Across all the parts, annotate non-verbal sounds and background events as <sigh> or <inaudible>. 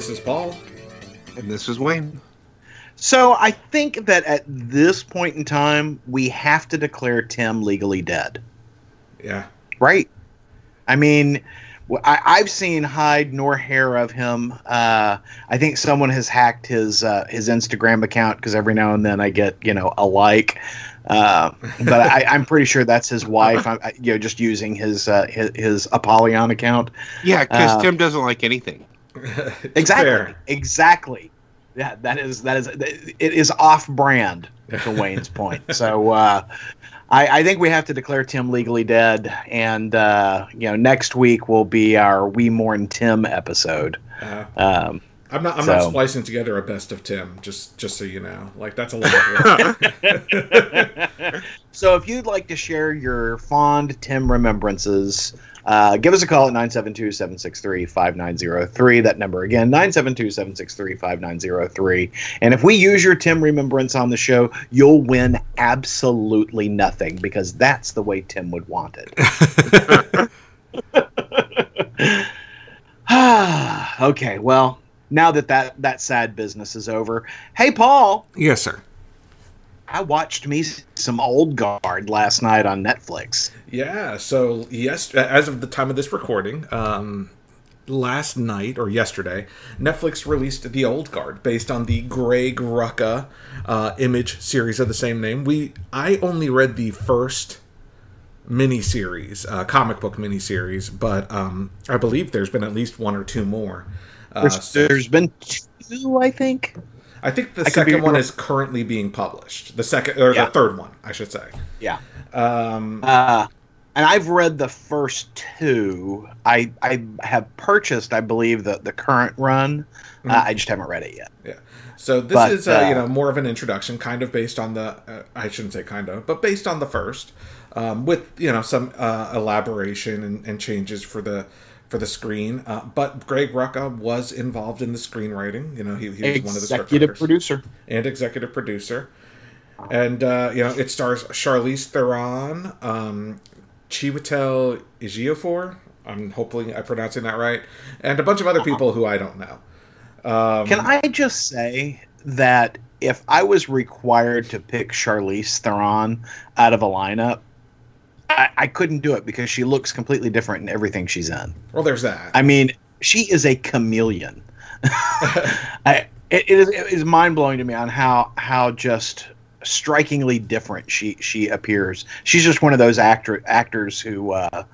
This is Paul. And this is Wayne. So I think that at this point in time, we have to declare Tim legally dead. Yeah. Right? I mean, I, have seen hide nor hair of him. Uh, I think someone has hacked his uh, his Instagram account because every now and then I get you know a like. Uh, but I, am pretty sure that's his wife. I'm, you know, just using his uh, his, his Apollyon account. Yeah, because uh, Tim doesn't like anything. <laughs> exactly. Fair. Exactly. Yeah, that is that is it is off brand to Wayne's point. So uh, I, I, think we have to declare Tim legally dead, and uh, you know next week will be our We Mourn Tim episode. Uh, um, I'm not. I'm so. not splicing together a best of Tim. Just, just so you know, like that's a lot of work. <laughs> so, if you'd like to share your fond Tim remembrances, uh, give us a call at 972-763-5903. That number again, 972-763-5903. And if we use your Tim remembrance on the show, you'll win absolutely nothing because that's the way Tim would want it. <laughs> <sighs> okay, well, now that, that that sad business is over, hey Paul. Yes, sir. I watched me some Old Guard last night on Netflix. Yeah, so yes, as of the time of this recording, um, last night or yesterday, Netflix released The Old Guard based on the Greg Rucka uh, image series of the same name. We I only read the first miniseries, uh, comic book miniseries, but um, I believe there's been at least one or two more. Uh, there's, so there's been two, I think. I think the I second one is currently being published. The second or yeah. the third one, I should say. Yeah. Um, uh, and I've read the first two. I I have purchased, I believe, the the current run. Uh, mm-hmm. Uh, I just haven't read it yet. Yeah. So this but, is uh, you know more of an introduction, kind of based on the uh, I shouldn't say kind of, but based on the first, um, with you know some uh, elaboration and, and changes for the for the screen. Uh, but Greg Rucka was involved in the screenwriting. You know, he, he was one of the executive producer and executive producer. And uh, you know, it stars Charlize Theron, um, Chiwetel Ejiofor. I'm hopefully I'm pronouncing that right, and a bunch of other people who I don't know. Um, Can I just say that if I was required to pick Charlize Theron out of a lineup, I, I couldn't do it because she looks completely different in everything she's in. Well, there's that. I mean, she is a chameleon. <laughs> I, it, it is, it is mind blowing to me on how how just strikingly different she she appears. She's just one of those actor actors who uh,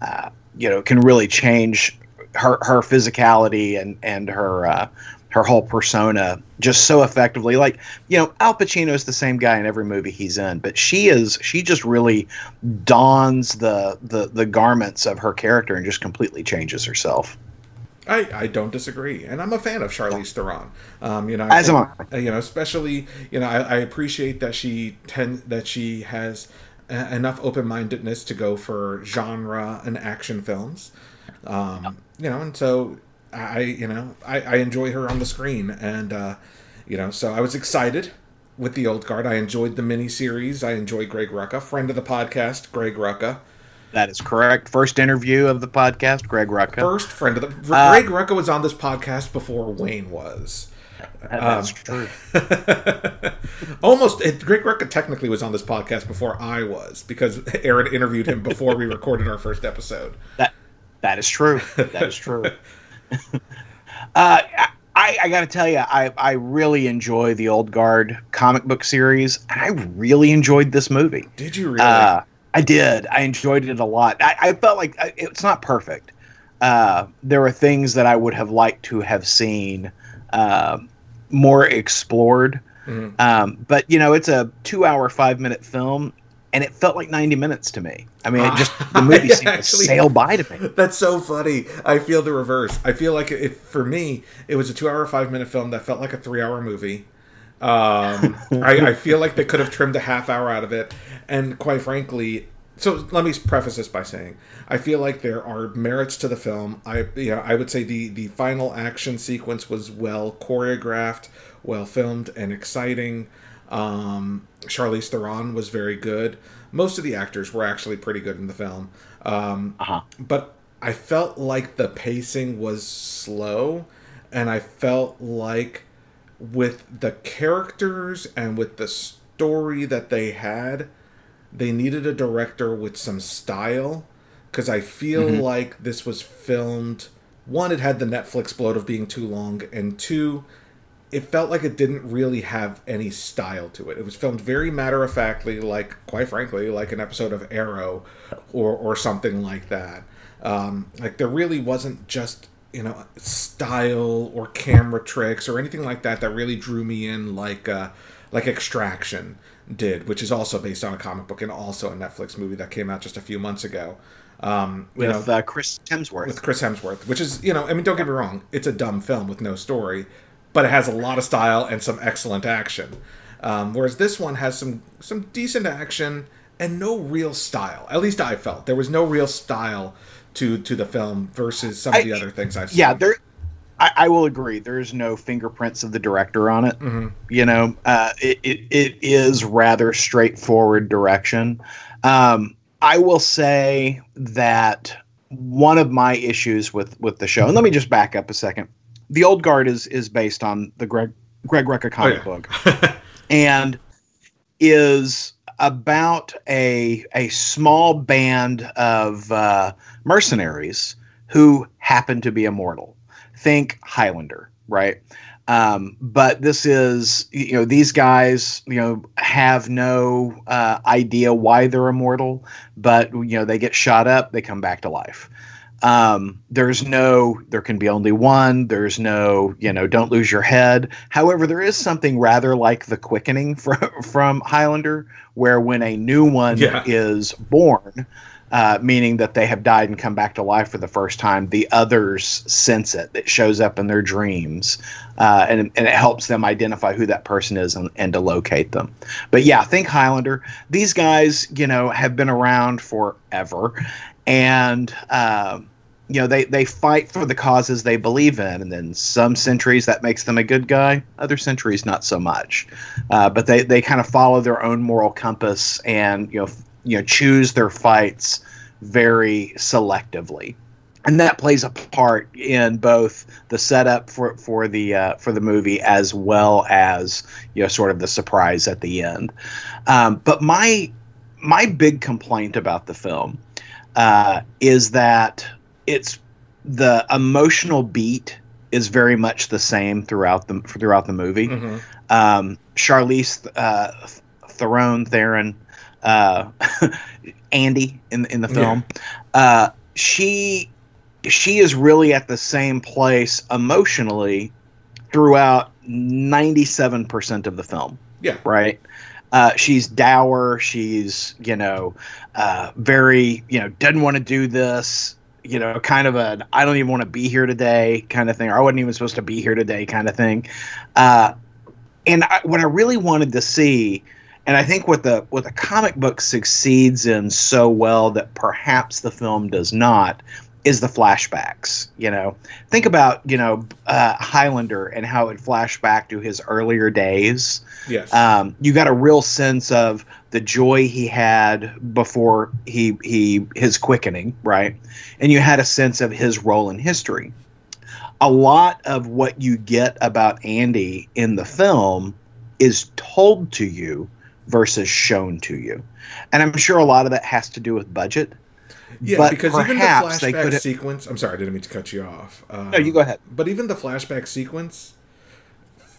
uh, you know can really change her her physicality and and her uh, her whole persona just so effectively. Like, you know, Al Pacino is the same guy in every movie he's in, but she is she just really dons the the the garments of her character and just completely changes herself. I, I don't disagree, and I'm a fan of Charlize Theron. Um, you know, as am I. You know, especially you know, I, I appreciate that she tend that she has enough open mindedness to go for genre and action films. Um, you know, and so I you know I, I enjoy her on the screen, and uh, you know so I was excited with the old guard. I enjoyed the mini series. I enjoy Greg Rucka, friend of the podcast, Greg Rucka. That is correct. First interview of the podcast, Greg Rucka. First friend of the uh, Greg Rucka was on this podcast before Wayne was. That's um, true. <laughs> almost, it, Greg Rucka technically was on this podcast before I was because Aaron interviewed him before we recorded our first episode. That that is true. That is true. <laughs> <laughs> uh, I, I got to tell you, I, I really enjoy the Old Guard comic book series, and I really enjoyed this movie. Did you really? Uh, I did. I enjoyed it a lot. I, I felt like uh, it's not perfect. Uh, there were things that I would have liked to have seen uh, more explored. Mm-hmm. Um, but you know, it's a two-hour, five-minute film, and it felt like 90 minutes to me. I mean, it just <laughs> the movie seemed Actually, to sail by to me. <laughs> That's so funny. I feel the reverse. I feel like if for me, it was a two-hour, five-minute film that felt like a three-hour movie. Um, <laughs> I, I feel like they could have trimmed a half hour out of it, and quite frankly, so let me preface this by saying I feel like there are merits to the film. I you know, I would say the the final action sequence was well choreographed, well filmed, and exciting. Um, Charlize Theron was very good. Most of the actors were actually pretty good in the film. Um, uh-huh. But I felt like the pacing was slow, and I felt like with the characters and with the story that they had, they needed a director with some style because I feel mm-hmm. like this was filmed. One, it had the Netflix bloat of being too long, and two, it felt like it didn't really have any style to it. It was filmed very matter of factly, like quite frankly, like an episode of Arrow, or or something like that. Um, like there really wasn't just you know style or camera tricks or anything like that that really drew me in like uh, like Extraction did, which is also based on a comic book and also a Netflix movie that came out just a few months ago. Um, with know, uh, Chris Hemsworth. With Chris Hemsworth, which is, you know, I mean, don't get me wrong, it's a dumb film with no story, but it has a lot of style and some excellent action. Um, whereas this one has some some decent action and no real style. At least I felt there was no real style to to the film versus some of the other things I've seen. Yeah, there. I, I, will agree. There's no fingerprints of the director on it. Mm-hmm. You know, uh, it, it, it is rather straightforward direction. Um, I will say that one of my issues with with the show, and let me just back up a second. The Old Guard is is based on the Greg Greg Rucka comic oh, yeah. book, <laughs> and is about a a small band of uh, mercenaries who happen to be immortal. Think Highlander, right? Um, but this is, you know, these guys, you know, have no uh, idea why they're immortal, but, you know, they get shot up, they come back to life. Um, there's no, there can be only one. There's no, you know, don't lose your head. However, there is something rather like the quickening <laughs> from, from Highlander, where when a new one yeah. is born, uh, meaning that they have died and come back to life for the first time. The others sense it. It shows up in their dreams, uh, and, and it helps them identify who that person is and, and to locate them. But yeah, think Highlander. These guys, you know, have been around forever, and. Uh, you know they, they fight for the causes they believe in and then some centuries that makes them a good guy other centuries not so much uh, but they, they kind of follow their own moral compass and you know you know choose their fights very selectively and that plays a part in both the setup for for the uh, for the movie as well as you know sort of the surprise at the end. Um, but my my big complaint about the film uh, is that it's the emotional beat is very much the same throughout the throughout the movie. Mm-hmm. Um, Charlize uh, Theron, Theron, uh, <laughs> Andy in in the film. Yeah. Uh, she she is really at the same place emotionally throughout ninety seven percent of the film. Yeah. Right. Uh, she's dour. She's you know uh, very you know doesn't want to do this. You know, kind of a I don't even want to be here today kind of thing, or I wasn't even supposed to be here today kind of thing. Uh, and I, what I really wanted to see and I think what the what the comic book succeeds in so well that perhaps the film does not is the flashbacks. You know, think about you know uh, Highlander and how it flashed back to his earlier days. Yes, um, you got a real sense of the joy he had before he he his quickening, right? And you had a sense of his role in history. A lot of what you get about Andy in the film is told to you versus shown to you. And I'm sure a lot of that has to do with budget. Yeah, but because even the flashback sequence. I'm sorry, I didn't mean to cut you off. Um, no, you go ahead. But even the flashback sequence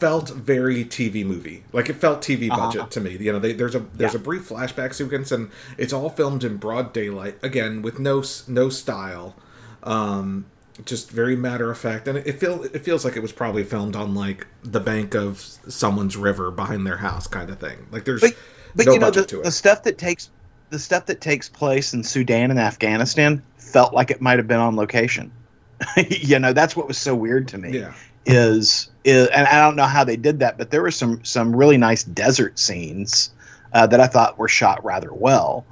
felt very TV movie. Like it felt TV uh-huh. budget uh-huh. to me. You know, they, there's a there's yeah. a brief flashback sequence, and it's all filmed in broad daylight again with no no style. Um, just very matter of fact, and it, feel it feels like it was probably filmed on like the bank of someone's river behind their house, kind of thing. Like there's, but, but no you know the, the stuff that takes the stuff that takes place in Sudan and Afghanistan felt like it might have been on location. <laughs> you know, that's what was so weird to me. Yeah. Is, is and I don't know how they did that, but there were some some really nice desert scenes uh, that I thought were shot rather well.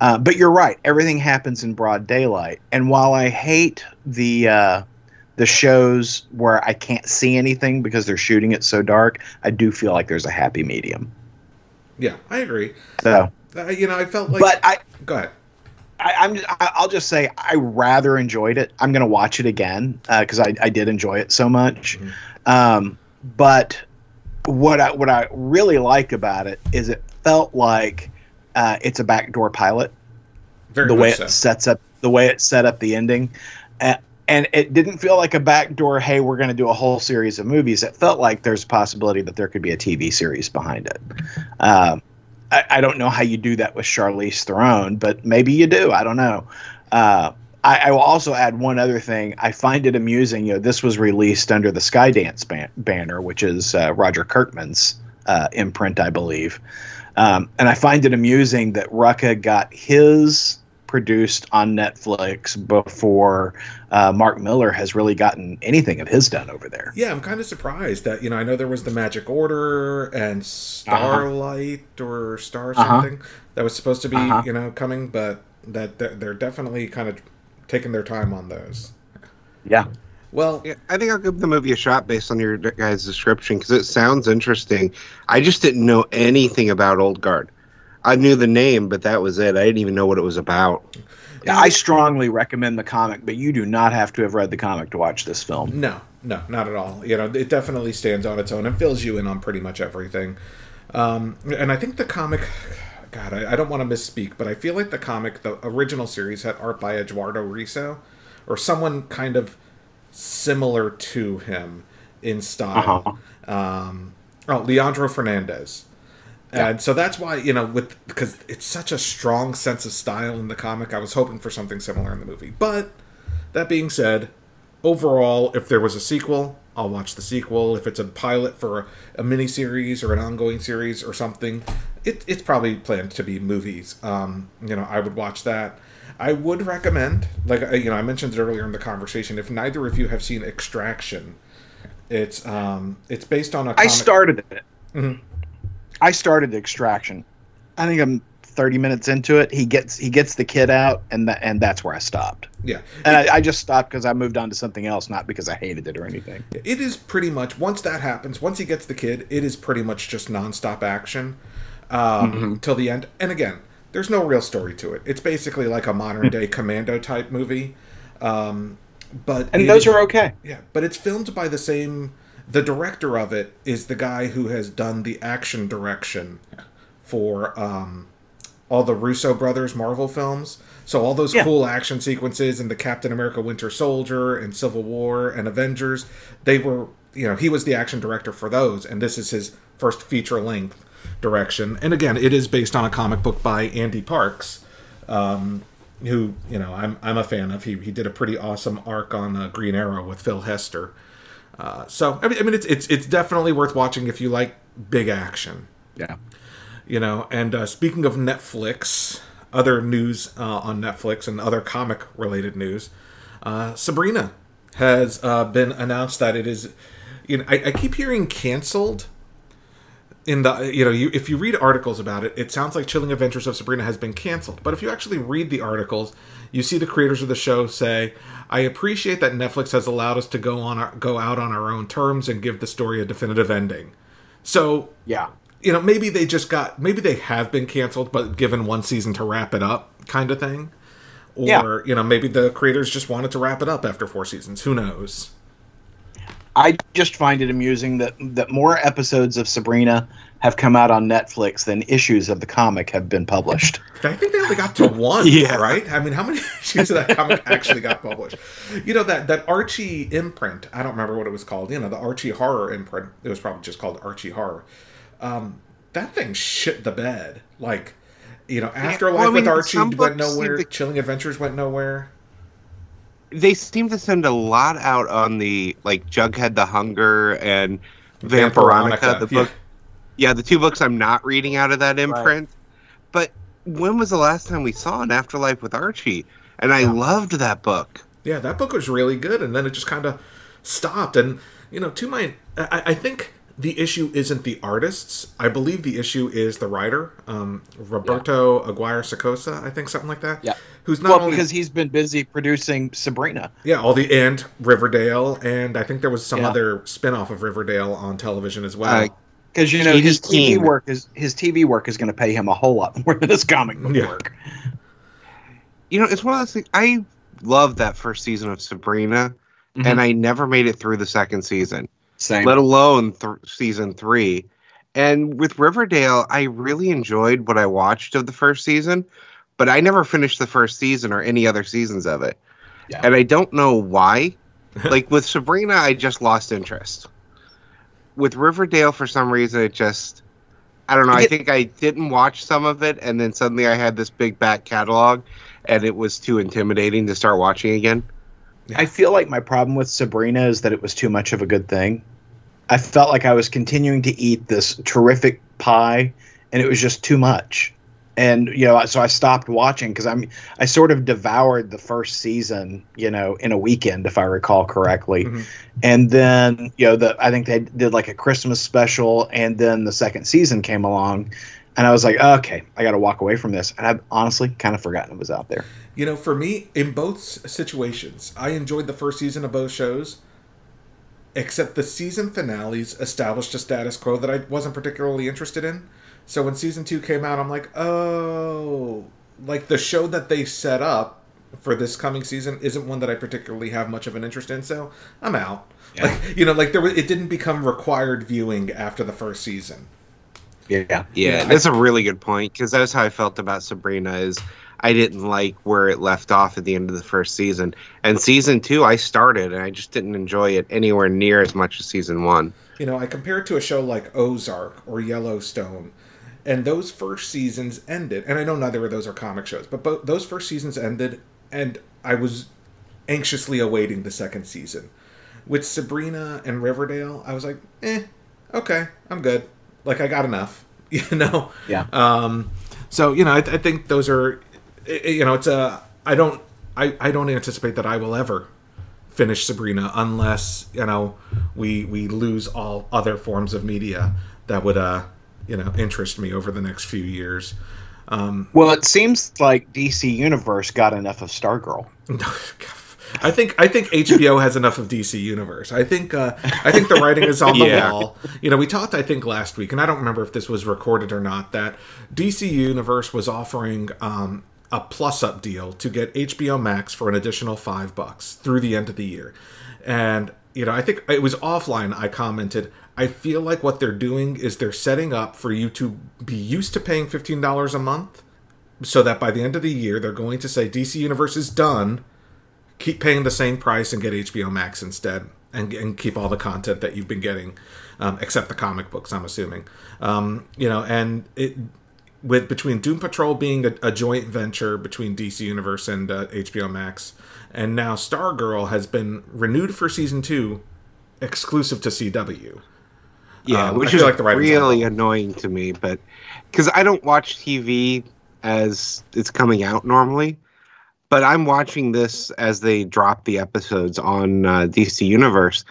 Uh, but you're right. Everything happens in broad daylight. And while I hate the uh, the shows where I can't see anything because they're shooting it so dark, I do feel like there's a happy medium. Yeah, I agree. So uh, you know, I felt like. But I go ahead. I, I'm I- I'll just say I rather enjoyed it. I'm going to watch it again because I, I did enjoy it so much. Mhm. Um, but what I what I really like about it is it felt like uh, it's a backdoor pilot. Very the way so. it sets up the way it set up the ending. Uh, and it didn't feel like a backdoor, hey, we're going to do a whole series of movies. It felt like there's a possibility that there could be a TV series behind it. Um, I, I don't know how you do that with Charlize Theron, but maybe you do. I don't know. Uh, I, I will also add one other thing. I find it amusing. You know, this was released under the Skydance ban- banner, which is uh, Roger Kirkman's uh, imprint, I believe. Um, and I find it amusing that Rucka got his produced on Netflix before uh, Mark Millar has really gotten anything of his done over there. Yeah, I'm kind of surprised that you know I know there was the Magic Order and Starlight or Star Uh-huh. something that was supposed to be Uh-huh. you know coming, but that they're they're definitely kind of taking their time on those. Yeah. Well, Yeah, I think I'll give the movie a shot based on your guys' description because it sounds interesting. I just didn't know anything about Old Guard. I knew the name, but that was it. I didn't even know what it was about. Yeah, I strongly recommend the comic, but you do not have to have read the comic to watch this film. no, no, not at all. You know, it definitely stands on its own and fills you in on pretty much everything. Um, and I think the comic, God, I, I don't want to misspeak, but I feel like the comic, the original series, had art by Eduardo Risso, or someone kind of similar to him in style. Um, oh, Leandro Fernandez. And so that's why you know, with because it's such a strong sense of style in the comic, I was hoping for something similar in the movie. But that being said, overall, if there was a sequel, I'll watch the sequel. If it's a pilot for a, a mini series or an ongoing series or something, it, it's probably planned to be movies. Um, you know, I would watch that. I would recommend, like uh, you know, I mentioned it earlier in the conversation. If neither of you have seen Extraction, it's um, it's based on a. I comic- started it. Mhm. I started Extraction. I think I'm 30 minutes into it. He gets he gets the kid out, and that and that's where I stopped. Yeah, And I, I just stopped because I moved on to something else, not because I hated it or anything. It is pretty much once that happens, once he gets the kid, it is pretty much just nonstop action um, till the end. And again, there's no real story to it. It's basically like a modern day Commando type movie. Um, but And those are okay. yeah, but it's filmed by the same. The director of it is the guy who has done the action direction for um, all the Russo brothers Marvel films. So all those Yeah. cool action sequences in the Captain America Winter Soldier and Civil War and Avengers, they were you know he was the action director for those, and this is his first feature length direction. And again, it is based on a comic book by Ande Parks. Um, who you know I'm I'm a fan of. He he did a pretty awesome arc on uh, Green Arrow with Phil Hester. Uh, so I mean, I mean it's it's it's definitely worth watching if you like big action. Yeah. You know, and uh, speaking of Netflix, other news uh, on Netflix and other comic related news, uh, Sabrina has uh, been announced that it is. You know, I, I keep hearing canceled. In the you know you if you read articles about it, it sounds like Chilling Adventures of Sabrina has been canceled. But if you actually read the articles, you see the creators of the show say, "I appreciate that Netflix has allowed us to go on our, go out on our own terms and give the story a definitive ending." So Yeah. you know, maybe they just got maybe they have been canceled, but given one season to wrap it up, kind of thing. Or Yeah. you know, maybe the creators just wanted to wrap it up after four seasons. Who knows? I just find it amusing that that more episodes of Sabrina have come out on Netflix than issues of the comic have been published. <laughs> I think they only got to one, <laughs> Yeah. right? I mean, how many <laughs> issues of that comic actually got published? You know that that Archie imprint. I don't remember what it was called. You know, the Archie horror imprint. It was probably just called Archie horror. Um, that thing shit the bed. Like, you know, Afterlife well, I mean, with Archie some went nowhere. to- Chilling Adventures went nowhere. They seem to send a lot out on the like Jughead the Hunger and Vampironica, Vampironica, the yeah. book. Yeah, the two books I'm not reading out of that imprint. But when was the last time we saw an Afterlife with Archie? And I loved that book. Yeah, that book was really good, and then it just kind of stopped. And you know, to my, I, I think the issue isn't the artists. I believe the issue is the writer, um, Roberto Aguirre Sacasa. I think something like that. Yeah. Who's not well, only because he's been busy producing Sabrina. yeah all the and Riverdale, and I think there was some Yeah. other spin-off of Riverdale on television as well. Uh, Because you know Katy his TV Keene. work is his TV work is going to pay him a whole lot <laughs> more than his comic book Yeah. work. you know, it's one of those things. I love that first season of Sabrina, Mhm. and I never made it through the second season, Same. let alone th- season three. And with Riverdale, I really enjoyed what I watched of the first season, but I never finished the first season or any other seasons of it. Yeah. And I don't know why. <laughs> like with Sabrina, I just lost interest. With Riverdale, for some reason, it just. I don't know. I think I didn't watch some of it, and then suddenly I had this big back catalog, and it was too intimidating to start watching again. I feel like my problem with Sabrina is that it was too much of a good thing. I felt like I was continuing to eat this terrific pie, and it was just too much. And you know, so I stopped watching because I'm I sort of devoured the first season, you know, in a weekend, if I recall correctly. Mhm. And then you know, the I think they did like a Christmas special, and then the second season came along, and I was like, okay, I got to walk away from this. And I've honestly kind of forgotten it was out there. You know, for me, in both situations, I enjoyed the first season of both shows, except the season finales established a status quo that I wasn't particularly interested in. So when season two came out, I'm like, oh, like the show that they set up for this coming season isn't one that I particularly have much of an interest in. So I'm out. Yeah. Like, you know, like there was, it didn't become required viewing after the first season. Yeah. Yeah, Yeah, that's a really good point because that's how I felt about Sabrina. Is I didn't like where it left off at the end of the first season, and season two I started and I just didn't enjoy it anywhere near as much as season one. You know, I compare it to a show like Ozark or Yellowstone, and those first seasons ended. And I know neither of those are comic shows, but both those first seasons ended, and I was anxiously awaiting the second season. With Sabrina and Riverdale, I was like, eh, okay, I'm good. Like I got enough, <laughs> you know. Yeah. Um, so you know, I, I think those are, i- i- you know, it's a. I don't. I, I don't anticipate that I will ever finish Sabrina unless you know we we lose all other forms of media that would uh you know interest me over the next few years. Um, Well, it seems like DC Universe got enough of Stargirl. <laughs> I think I think HBO has enough of DC Universe. I think uh, I think the writing is on the Yeah. wall. You know, we talked I think last week, and I don't remember if this was recorded or not. That DC Universe was offering um, a plus up deal to get HBO Max for an additional five bucks through the end of the year, and you know I think it was offline. I commented. I feel like what they're doing is they're setting up for you to be used to paying fifteen dollars a month, so that by the end of the year they're going to say DC Universe is done keep paying the same price and get HBO Max instead, and, and keep all the content that you've been getting, um, except the comic books. I'm assuming, um, you know, and it with between Doom Patrol being a, a joint venture between DC Universe and uh, HBO Max, and now Stargirl has been renewed for season two, exclusive to CW. Yeah, Um, which is like the writing's really wall. annoying to me, but because I don't watch TV as it's coming out normally, but I'm watching this as they drop the episodes on uh, DC Universe.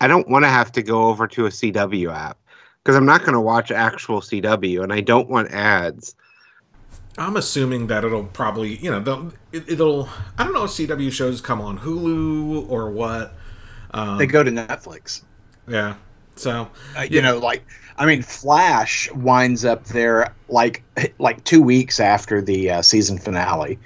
I don't want to have to go over to a CW app because I'm not going to watch actual CW, and I don't want ads. I'm assuming that it'll probably, you know, they'll, it, it'll. I don't know if CW shows come on Hulu or what. Um, They go to Netflix. yeah. So Uh, you know, like I mean, Flash winds up there like like two weeks after the uh, season finale.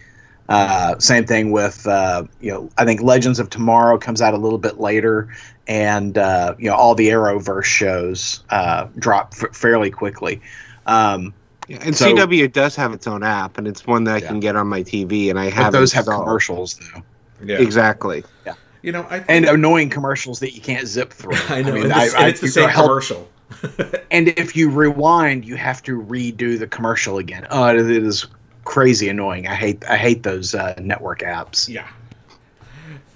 Uh, same thing with uh, you know, I think Legends of Tomorrow comes out a little bit later, and uh, you know, all the Arrowverse shows uh, drop f- fairly quickly. Um, Yeah, and So- CW does have its own app, and it's one that I can get on my TV, and I have those have installed. commercials though, yeah, Exactly. You know, I and annoying commercials that you can't zip through. <laughs> I know, mean, and, I- this- and I- it's the same commercial. <laughs> And if you rewind, you have to redo the commercial again. Oh, it is crazy annoying. I hate I hate those uh, network apps. Yeah.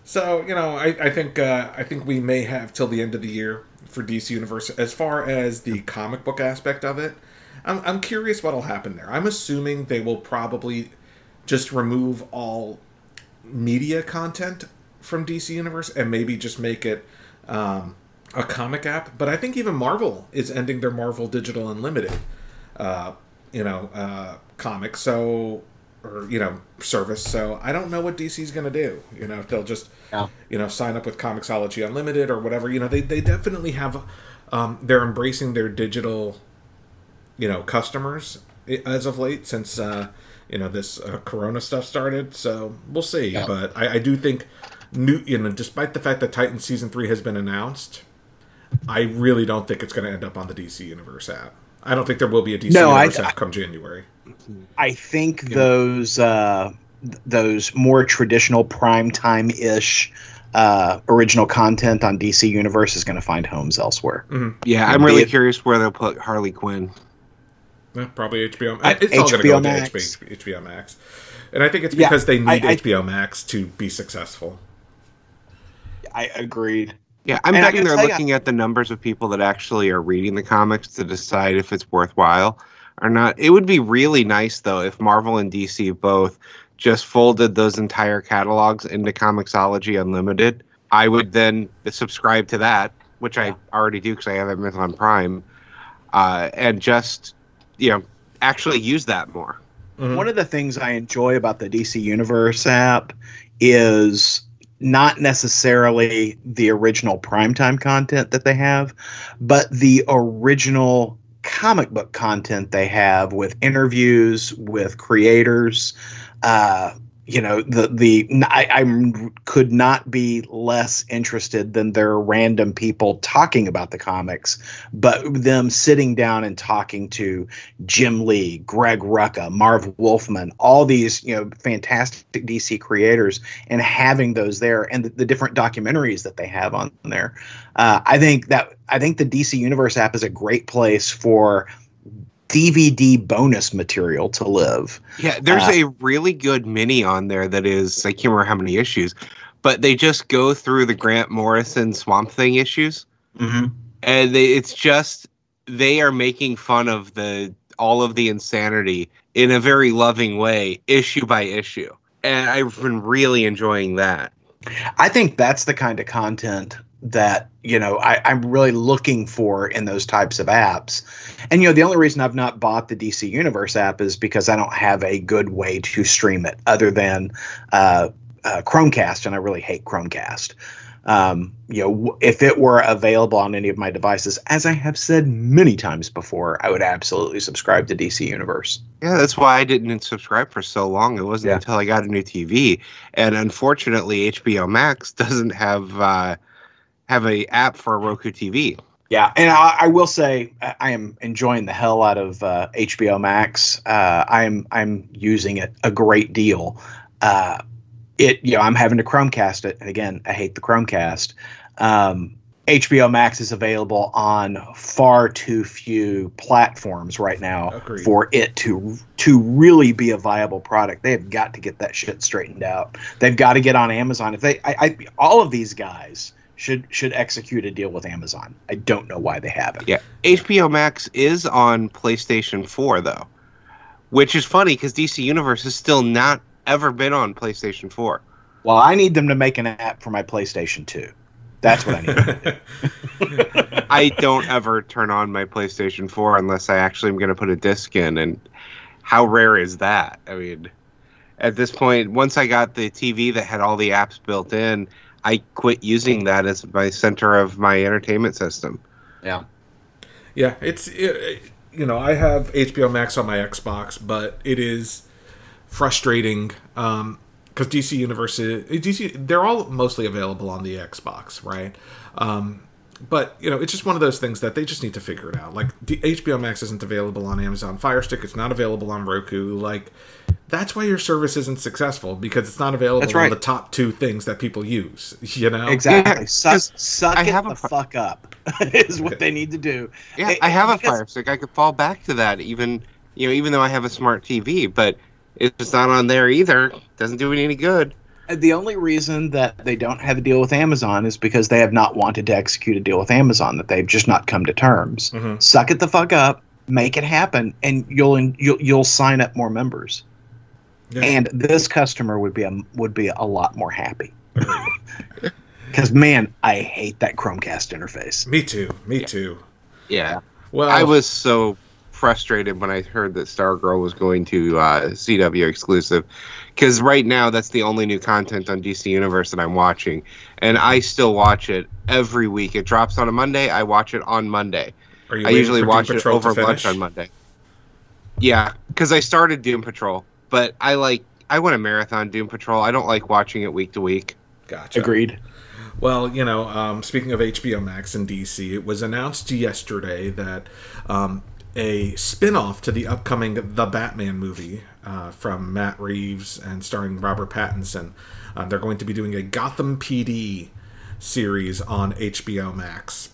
So you know, I, I think uh, I think we may have till the end of the year for DC Universe as far as the comic book aspect of it. I'm I'm curious what'll happen there. I'm assuming they will probably just remove all media content from DC Universe and maybe just make it um, a comic app. But I think even Marvel is ending their Marvel Digital Unlimited, uh, you know, uh, comic. So or you know service. So I don't know what DC's going to do. You know, if they'll just Yeah. you know sign up with Comixology Unlimited or whatever. You know, they they definitely have. Um, they're embracing their digital, you know, customers as of late since uh, you know this uh, Corona stuff started. So we'll see. Yeah. But I, I do think new, you know, despite the fact that Titan season three has been announced, I really don't think it's going to end up on the DC Universe app. I don't think there will be a DC No, Universe I- app come January. I think those uh, those more traditional primetime ish uh, original content on DC Universe is going to find homes elsewhere. Yeah, I'm really it- curious where they'll put Harley Quinn. Yeah, probably HBO. I- It's all going to go Max. to HBO, HBO Max, and I think it's Yeah, because they need I- I- HBO Max to be successful. I agreed. Yeah, I'm And betting they're tell ya- looking at the numbers of people that actually are reading the comics to decide if it's worthwhile or not. It would be really nice though if Marvel and DC both just folded those entire catalogs into Comixology Unlimited. I would then subscribe to that, which I already do because I have a Amazon Prime, uh, and just you know actually use that more. Mhm. One of the things I enjoy about the DC Universe app is not necessarily the original primetime content that they have, but the original comic book content they have with interviews with creators. Uh, you know, the the I, I could not be less interested than their random people talking about the comics, but them sitting down and talking to Jim Lee, Greg Rucka, Marv Wolfman, all these you know fantastic DC creators, and having those there, and the, the different documentaries that they have on there. Uh, I think that I think the DC Universe app is a great place for DVD bonus material to live. Yeah, there's Uh, a really good mini on there that is I can't remember how many issues, but they just go through the Grant Morrison Swamp Thing issues, Mm-hmm. and they, it's just they are making fun of the all of the insanity in a very loving way, issue by issue, and I've been really enjoying that. I think that's the kind of content that you know I, I'm really looking for in those types of apps. And you know, the only reason I've not bought the DC Universe app is because I don't have a good way to stream it other than uh, uh, Chromecast, and I really hate Chromecast. Um, you know, w- if it were available on any of my devices, as I have said many times before, I would absolutely subscribe to DC Universe. Yeah, that's why I didn't subscribe for so long. It wasn't Yeah. until I got a new TV, and unfortunately, HBO Max <laughs> doesn't have uh, have a app for a Roku TV. Yeah, and I, I will say I I am enjoying the hell out of uh, HBO Max. Uh, I'm I'm using it a great deal. Uh, it you know I'm having to Chromecast it, and again I hate the Chromecast. Um, HBO Max is available on far too few platforms right now Agreed. for it to to really be a viable product. They have got to get that shit straightened out. They've got to get on Amazon. If they, I, I all of these guys should should execute a deal with Amazon. I don't know why they haven't. Yeah, HBO Max is on PlayStation 4 though, which is funny because DC Universe has still not ever been on PlayStation 4. Well, I need them to make an app for my PlayStation 2. That's what I need. <laughs> <laughs> I don't ever turn on my PlayStation 4 unless I actually am going to put a disc in, and how rare is that? I mean, at this point, once I got the TV that had all the apps built in, I quit using that as my center of my entertainment system. yeah. Yeah, it's it, you know I have HBO Max on my Xbox, but it is frustrating um because DC Universe is, DC they're all mostly available on the Xbox, right? Um, but you know it's just one of those things that they just need to figure it out. Like the HBO Max isn't available on Amazon Fire Stick, it's not available on Roku. Like that's why your service isn't successful because it's not available That's on the top two things that people use. <laughs> You know Exactly. Yeah, suck 'cause suck I it have the a fi- fuck up <laughs> is what they need to do. Yeah, It- I have a because- Fire Stick. I could fall back to that, even you know, even though I have a smart TV, but if it's not on there either. Doesn't do it any good. The only reason that they don't have a deal with Amazon is because they have not wanted to execute a deal with Amazon. That they've just not come to terms. Mhm. Suck it the fuck up, make it happen, and you'll you'll you'll sign up more members. Yeah. And this customer would be a would be a lot more happy. <laughs> Because man, I hate that Chromecast interface. Me too. Me too. Yeah, Well, I was so frustrated when I heard that Stargirl was going to uh, CW exclusive, because right now that's the only new content on DC Universe that I'm watching, and I still watch it every week. It drops on a Monday. I watch it on Monday. Are you I usually Doom watch it Patrol over lunch on Monday. Yeah, because I started Doom Patrol but I like I want a marathon Doom Patrol. I don't like watching it week to week. Gotcha. Agreed. Well, you know, um, speaking of HBO Max and DC, it was announced yesterday that um, a spin off to the upcoming The Batman movie uh, from Matt Reeves and starring Robert Pattinson, uh, they're going to be doing a Gotham PD series on HBO Max.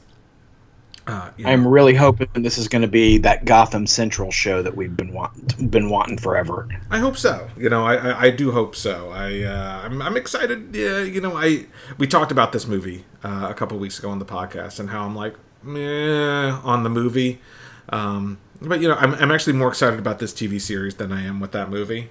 Uh, you know, I'm really hoping this is going to be that Gotham Central show that we've been want- been wanting forever. I hope so. You know, I, I, I do hope so. I uh, I'm, I'm excited. Yeah, you know, I we talked about this movie uh, a couple weeks ago on the podcast and how I'm like, meh, on the movie. Um, but you know, I'm I'm actually more excited about this TV series than I am with that movie.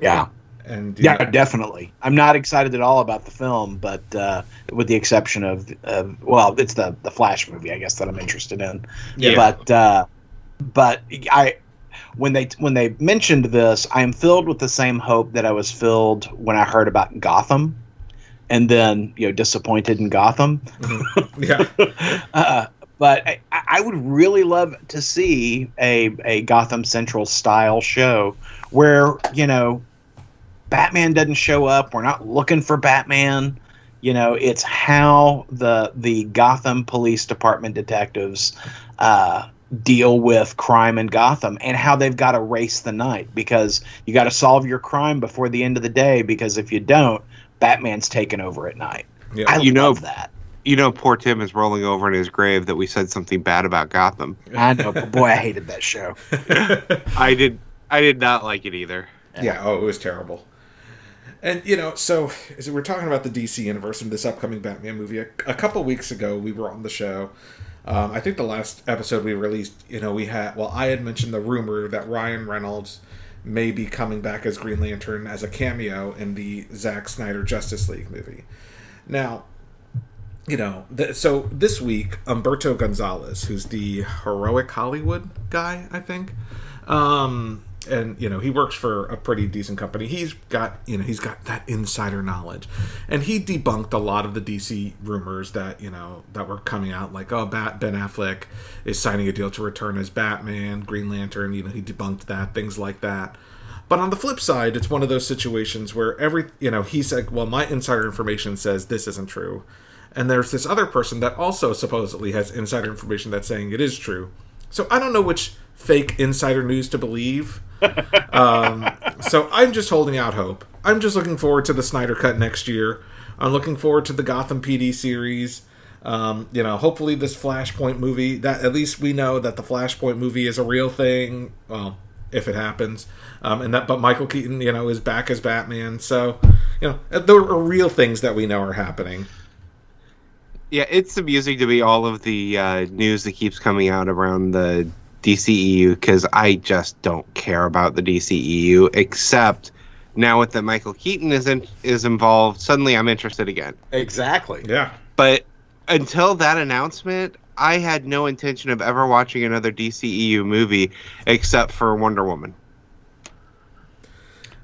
Yeah. And Yeah, know, definitely. I'm not excited at all about the film, but uh, with the exception of, well, it's the the Flash movie, I guess that I'm interested in. Yeah. But uh, but I when they when they mentioned this, I am filled with the same hope that I was filled when I heard about Gotham, and then you know disappointed in Gotham. yeah, <laughs> uh, but I, I would really love to see a, a Gotham Central style show where, you know, Batman doesn't show up. We're not looking for Batman. You know, it's how the the Gotham Police Department detectives uh, deal with crime in Gotham and how they've got to race the night because you got to solve your crime before the end of the day because if you don't, Batman's taking over at night. yeah. I You know- love that. You know, poor Tim is rolling over in his grave that we said something bad about Gotham. I know, but boy, I hated that show. <laughs> I did. I did not like it either. yeah. Oh, it was terrible. And you know, so as we're talking about the DC universe and this upcoming Batman movie, a, a couple weeks ago we were on the show. Um, I think the last episode we released, you know, we had well, I had mentioned the rumor that Ryan Reynolds may be coming back as Green Lantern as a cameo in the Zack Snyder Justice League movie. Now, you know, so this week, Umberto Gonzalez, who's the heroic Hollywood guy, I think, um, and you know, he works for a pretty decent company. He's got, you know, he's got that insider knowledge, and he debunked a lot of the DC rumors that you know that were coming out, like, oh, Bat- Ben Affleck is signing a deal to return as Batman, Green Lantern. You know, he debunked that, things like that. But on the flip side, it's one of those situations where every, you know, he said, well, my insider information says this isn't true. And there's this other person that also supposedly has insider information that's saying it is true. So I don't know which fake insider news to believe. <laughs> um, so I'm just holding out hope. I'm just looking forward to the Snyder Cut next year. I'm looking forward to the Gotham PD series. Um, you know, hopefully this Flashpoint movie that at least we know that the Flashpoint movie is a real thing. Well, if it happens, um, and that but Michael Keaton, you know, is back as Batman. So, you know, there are real things that we know are happening. Yeah, it's amusing to me all of the uh, news that keeps coming out around the DCEU because I just don't care about the DCEU except now with that Michael Keaton is in, is involved. Suddenly, I'm interested again. Exactly. Yeah. But until that announcement, I had no intention of ever watching another DCEU movie except for Wonder Woman.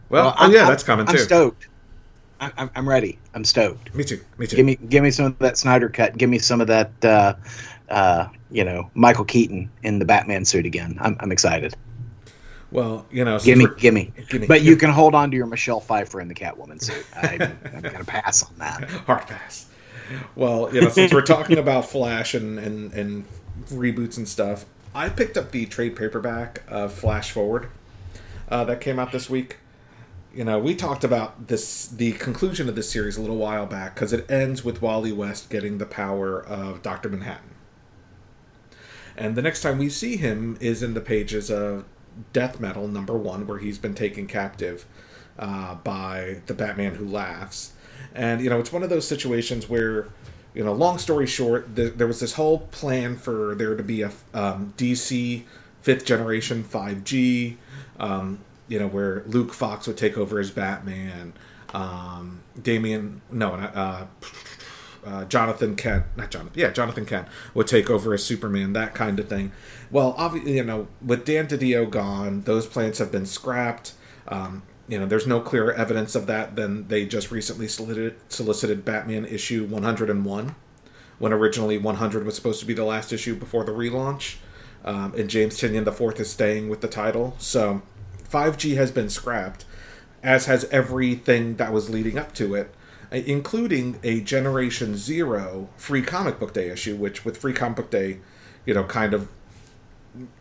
Well, oh I'm- yeah, I'm- that's coming I'm too. stoked. I'm, I'm ready. I'm stoked. Me too. Me too. Give me, give me some of that Snyder cut. Give me some of that, uh, uh, you know, Michael Keaton in the Batman suit again. I'm, I'm excited. well, you know, Give me, give me. Gimme, But you gimme. can hold on to your Michelle Pfeiffer in the Catwoman suit. <laughs> I, I'm gonna pass on that. hard pass. Well, you know, since we're talking about Flash and, and, and reboots and stuff, I picked up the trade paperback of Flash Forward uh, that came out this week. You know, we talked about this the conclusion of this series a little while back because it ends with Wally West getting the power of Doctor Manhattan, and the next time we see him is in the pages of Death Metal number one, where he's been taken captive uh, by the Batman who laughs. And you know, it's one of those situations where, you know, long story short, th- there was this whole plan for there to be a um, DC fifth generation 5G, um, you know, where Luke Fox would take over as Batman. Um, Damian, no, uh, uh, Jonathan Kent, not Jonathan, yeah, Jonathan Kent would take over as Superman, that kind of thing. Well, obviously, you know, with Dan DiDio gone, those plans have been scrapped. Um, you know, there's no clearer evidence of that than they just recently solicited, solicited Batman issue 101, when originally 100 was supposed to be the last issue before the relaunch. Um, and James Tynion IV is staying with the title. So, 5G has been scrapped, as has everything that was leading up to it, uh, including a Generation Zero free comic book day issue, which with free comic book day, you know, kind of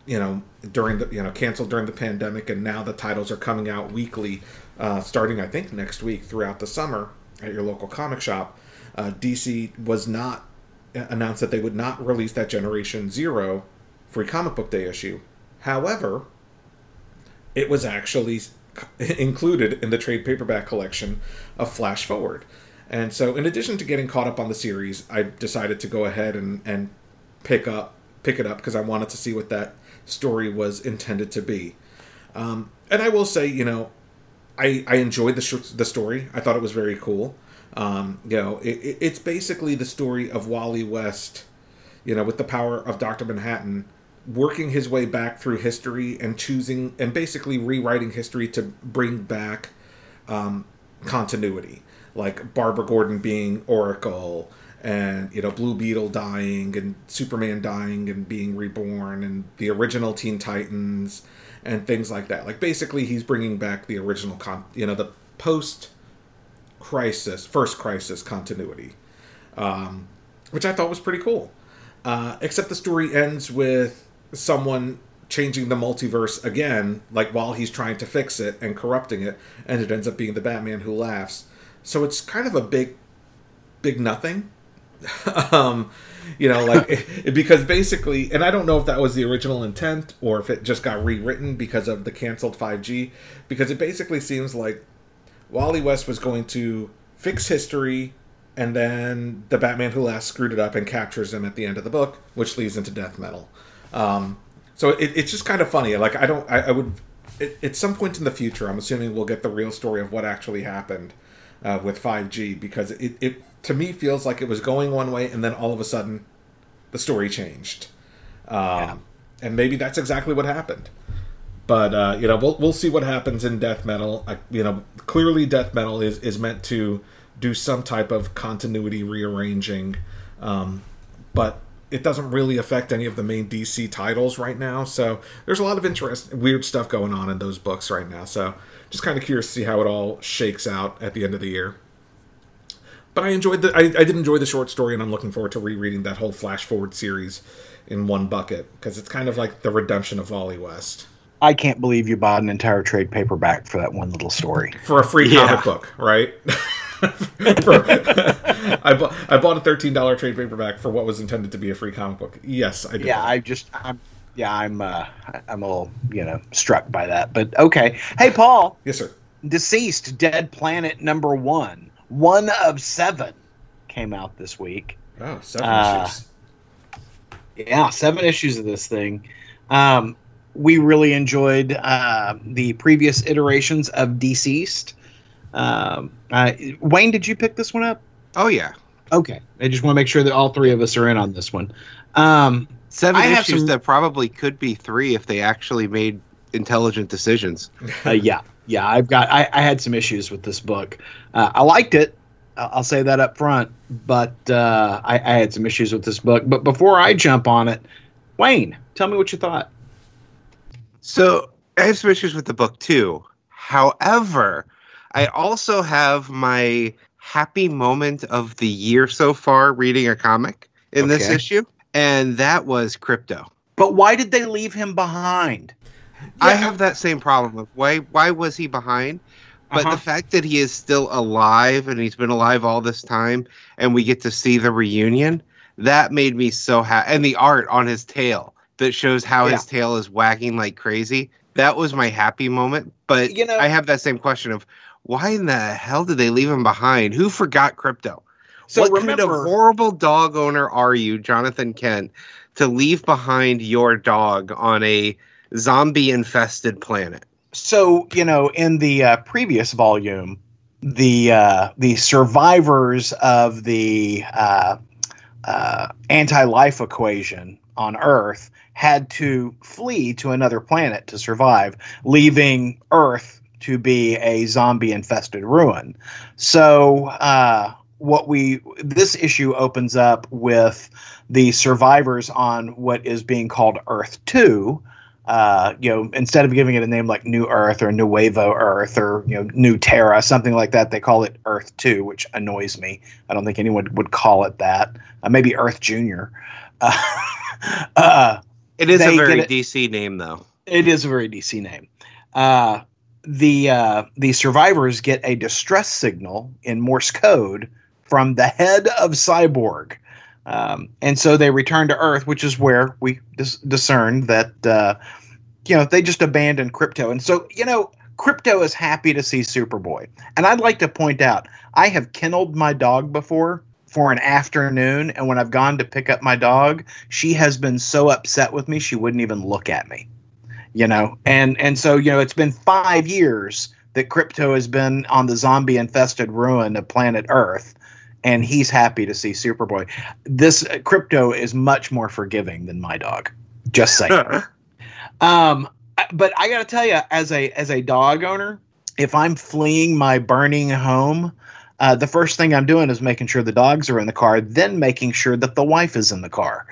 you know during the you know canceled during the pandemic and now the titles are coming out weekly uh, starting i think next week throughout the summer at your local comic shop. Uh, dc was not uh, announced that they would not release that generation zero free comic book day issue. However it was actually <laughs> included in the trade paperback collection of flash forward and so in addition to getting caught up on the series i decided to go ahead and, and pick up pick it up because I wanted to see what that story was intended to be. Um, and I will say, you know, I I enjoyed the sh- the story. I thought it was very cool. Um, you know, it, it's basically the story of Wally West, you know, with the power of Doctor Manhattan, working his way back through history and choosing and basically rewriting history to bring back um, continuity, like Barbara Gordon being Oracle and you know Blue Beetle dying and Superman dying and being reborn and the original Teen Titans and things like that. Like basically he's bringing back the original con you know the post crisis first crisis continuity. Um, which I thought was pretty cool. Uh, except the story ends with someone changing the multiverse again, like while he's trying to fix it and corrupting it, and it ends up being the Batman who laughs. So it's kind of a big, big nothing. <laughs> um, you know, like <laughs> because basically, and I don't know if that was the original intent or if it just got rewritten because of the canceled 5G. Because it basically seems like Wally West was going to fix history, and then the Batman Who Laughs screwed it up and captures him at the end of the book, which leads into death metal. Um, so it, it's just kind of funny. Like I don't, I, I would, it, at some point in the future, I'm assuming we'll get the real story of what actually happened uh, with 5G because it, it to me feels like it was going one way and then all of a sudden the story changed. Um, yeah. And maybe that's exactly what happened. But uh, you know, we'll we'll see what happens in death metal. I, you know, clearly death metal is is meant to do some type of continuity rearranging, um, but it doesn't really affect any of the main DC titles right now. So there's a lot of interest, weird stuff going on in those books right now. So just kind of curious to see how it all shakes out at the end of the year but I enjoyed the I, I did enjoy the short story, and I'm looking forward to rereading that whole Flash Forward series in one bucket because it's kind of like the redemption of Wally West. I can't believe you bought an entire trade paperback for that one little story for a free yeah. comic book, right? <laughs> <laughs> for, I bought I bought a thirteen dollar trade paperback for what was intended to be a free comic book. Yes, I did. Yeah, I just I'm yeah I'm uh, I'm a little you know struck by that. But okay, hey Paul. Yes, sir. DCeased Dead Planet number one one of seven came out this week. Oh, seven uh, issues. Yeah, seven issues of this thing. Um, we really enjoyed uh, the previous iterations of DCeased. Um, uh, Wayne, did you pick this one up? Oh yeah. Okay, I just want to make sure that all three of us are in on this one. Um, Seven I issues some... that probably could be three if they actually made intelligent decisions. <laughs> uh, yeah, yeah, I've got I, I had some issues with this book. Uh, I liked it. I'll say that up front, but uh, I, I, had some issues with this book. But before I jump on it, Wayne, tell me what you thought. So I have some issues with the book too. However, I also have my happy moment of the year so far reading a comic in okay. this issue, and that was Krypto. But why did they leave him behind? I have that same problem of why why was he behind? But uh-huh. the fact that he is still alive and he's been alive all this time and we get to see the reunion, that made me so happy. And the art on his tail that shows how yeah. his tail is wagging like crazy. That was my happy moment. But you know, I have that same question of why in the hell did they leave him behind? Who forgot Krypto? So what remember, kind of horrible dog owner are you, Jonathan Kent, to leave behind your dog on a zombie infested planet. So, you know, in the uh, previous volume, the uh, the survivors of the uh, uh, anti-life equation on Earth had to flee to another planet to survive, leaving Earth to be a zombie infested ruin. So, uh, what we this issue opens up with the survivors on what is being called Earth Two, uh, you know, instead of giving it a name like New Earth or Nuevo Earth or you know New Terra, something like that, they call it Earth Two, which annoys me. I don't think anyone would call it that. Uh, maybe Earth Junior. Uh, <laughs> uh, It is a very it- DC name, though. it is a very DC name. The uh, the survivors get a distress signal in Morse code from the head of Cyborg, um, and so they return to Earth, which is where we dis- discern that uh, you know they just abandoned Krypto, and so you know Krypto is happy to see Superboy, and I'd like to point out I have kennelled my dog before for an afternoon, and when I've gone to pick up my dog, she has been so upset with me she wouldn't even look at me you know? And and so you know it's been five years that Krypto has been on the zombie infested ruin of planet earth and he's happy to see superboy. This uh, Krypto is much more forgiving than my dog. Just saying. <laughs> Um but i gotta tell you as a as a dog owner if i'm fleeing my burning home uh, the first thing i'm doing is making sure the dogs are in the car then making sure that the wife is in the car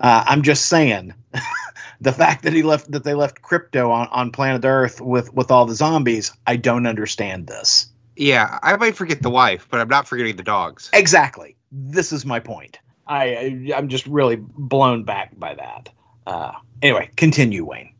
uh, i'm just saying <laughs> the fact that he left that they left Krypto on, on planet earth with with all the zombies i don't understand this Yeah, I might forget the wife, but I'm not forgetting the dogs. exactly this is my point i I- i'm just really blown back by that uh anyway continue wayne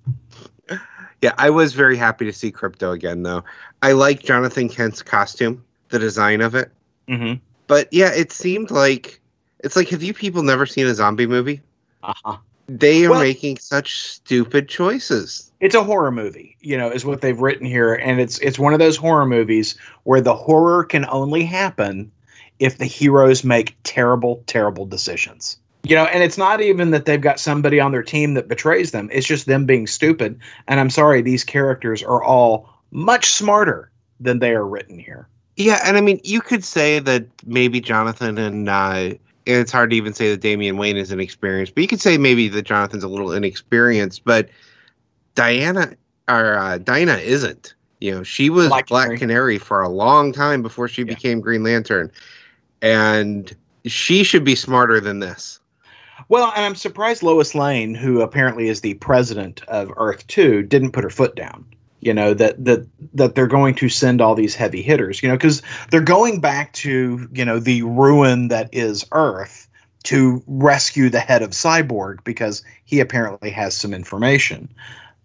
Yeah, I was very happy to see Krypto again, though. I like Jonathan Kent's costume, the design of it. mm-hmm. But yeah, it seemed like it's like have you people never seen a zombie movie? Uh-huh. They are Well- making such stupid choices. it's a horror movie you know is what they've written here. And it's it's one of those horror movies where the horror can only happen if the heroes make terrible terrible decisions. You know and it's not even that they've got somebody on their team that betrays them. It's just them being stupid. And i'm sorry these characters are all much smarter than they are written here. Yeah, and I mean, you could say that maybe Jonathan and uh, and it's hard to even say that Damian Wayne is inexperienced, but you could say maybe that Jonathan's a little inexperienced, but Diana or uh, Dinah isn't. You know, she was Black Black, Canary. Canary. for a long time before she Yeah. became Green Lantern, and she should be smarter than this. well and i'm surprised lois lane who apparently is the president of earth 2 didn't put her foot down you know that that that they're going to send all these heavy hitters you know because they're going back to you know the ruin that is earth to rescue the head of cyborg because he apparently has some information.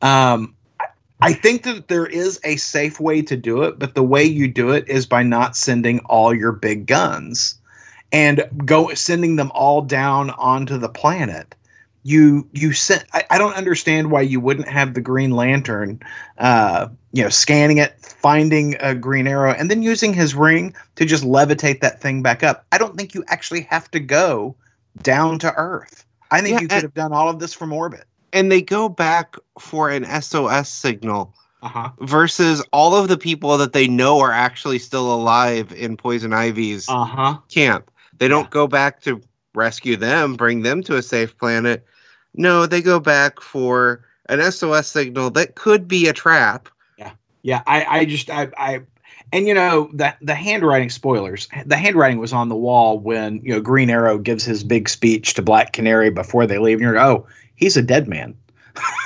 Um I- think that there is a safe way to do it, but the way you do it is by not sending all your big guns and go sending them all down onto the planet you you sent I, I don't understand why you wouldn't have the green lantern uh you know scanning it finding a green arrow and then using his ring to just levitate that thing back up. I don't think you actually have to go down to earth. I think Yeah, you could have done all of this from orbit. And they go back for an SOS signal uh-huh. versus all of the people that they know are actually still alive in Poison Ivy's uh-huh. camp. They don't go back to rescue them, bring them to a safe planet. No, they go back for an SOS signal that could be a trap. Yeah, I, I just I, I and you know that the handwriting spoilers, the handwriting was on the wall when you know Green Arrow gives his big speech to Black Canary before they leave, and you're oh, he's a dead man.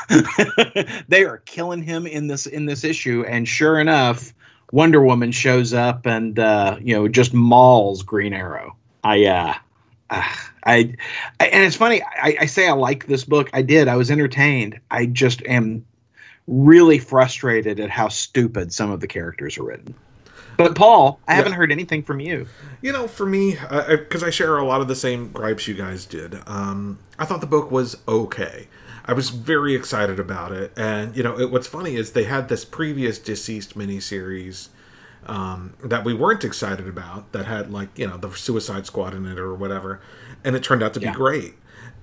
<laughs> they are killing him in this in this issue, and sure enough, Wonder Woman shows up and uh, you know just mauls Green Arrow. I uh, uh, I, I and it's funny. I, I say I like this book. I did. I was entertained. I just am really frustrated at how stupid some of the characters are written. But Paul, I Yeah. haven't heard anything from you. You know, for me, because I share a lot of the same gripes you guys did, um, I thought the book was okay. I was very excited about it, and you know, it, what's funny is they had this previous DCeased miniseries um, that we weren't excited about that had like you know the Suicide Squad in it or whatever, and it turned out to Yeah. be great.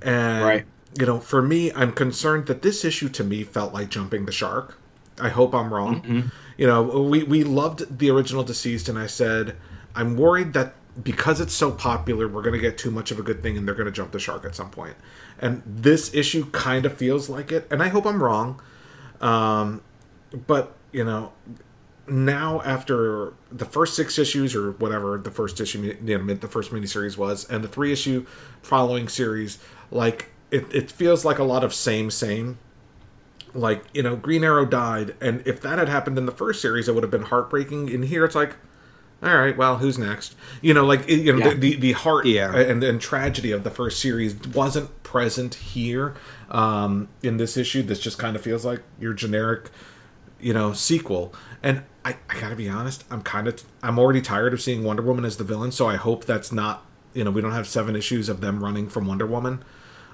And Right. you know, for me, I'm concerned that this issue to me felt like jumping the shark. I hope I'm wrong. You know, we we loved the original DCeased, and I said I'm worried that because it's so popular, we're going to get too much of a good thing, and they're going to jump the shark at some point. And this issue kind of feels like it, and I hope I'm wrong. Um, but you know, now after the first six issues or whatever the first issue, you know, the first miniseries was, and the three issue following series, like it, it feels like a lot of same same. like you know green arrow died and if that had happened in the first series it would have been heartbreaking in here it's like all right well who's next you know like you know Yeah. the, the the heart Yeah. and and tragedy of the first series wasn't present here um in this issue this just kind of feels like your generic you know sequel and i i gotta be honest i'm kind of i'm already tired of seeing wonder woman as the villain so i hope that's not you know we don't have seven issues of them running from wonder woman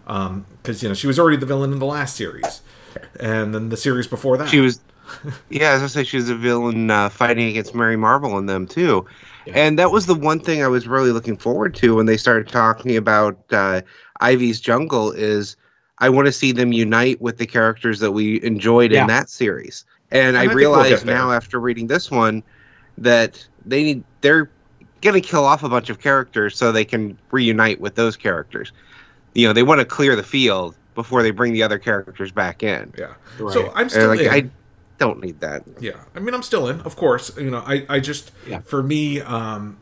um because you know she was already the villain in the last series and then the series before that She was, yeah, as I say, she was a villain uh, fighting against Mary Marvel and them too. And that was the one thing I was really looking forward to when they started talking about uh, Ivy's Jungle. Is I want to see them unite with the characters that we enjoyed Yeah. in that series. And, And I I think we'll realize now after reading this one that they need they're going to kill off a bunch of characters so they can reunite with those characters. You know, they want to clear the field before they bring the other characters back in. yeah Right. so i'm And still like in. I don't need that. Yeah, I mean, I'm still in, of course. You know, I, I just, Yeah. for me, um,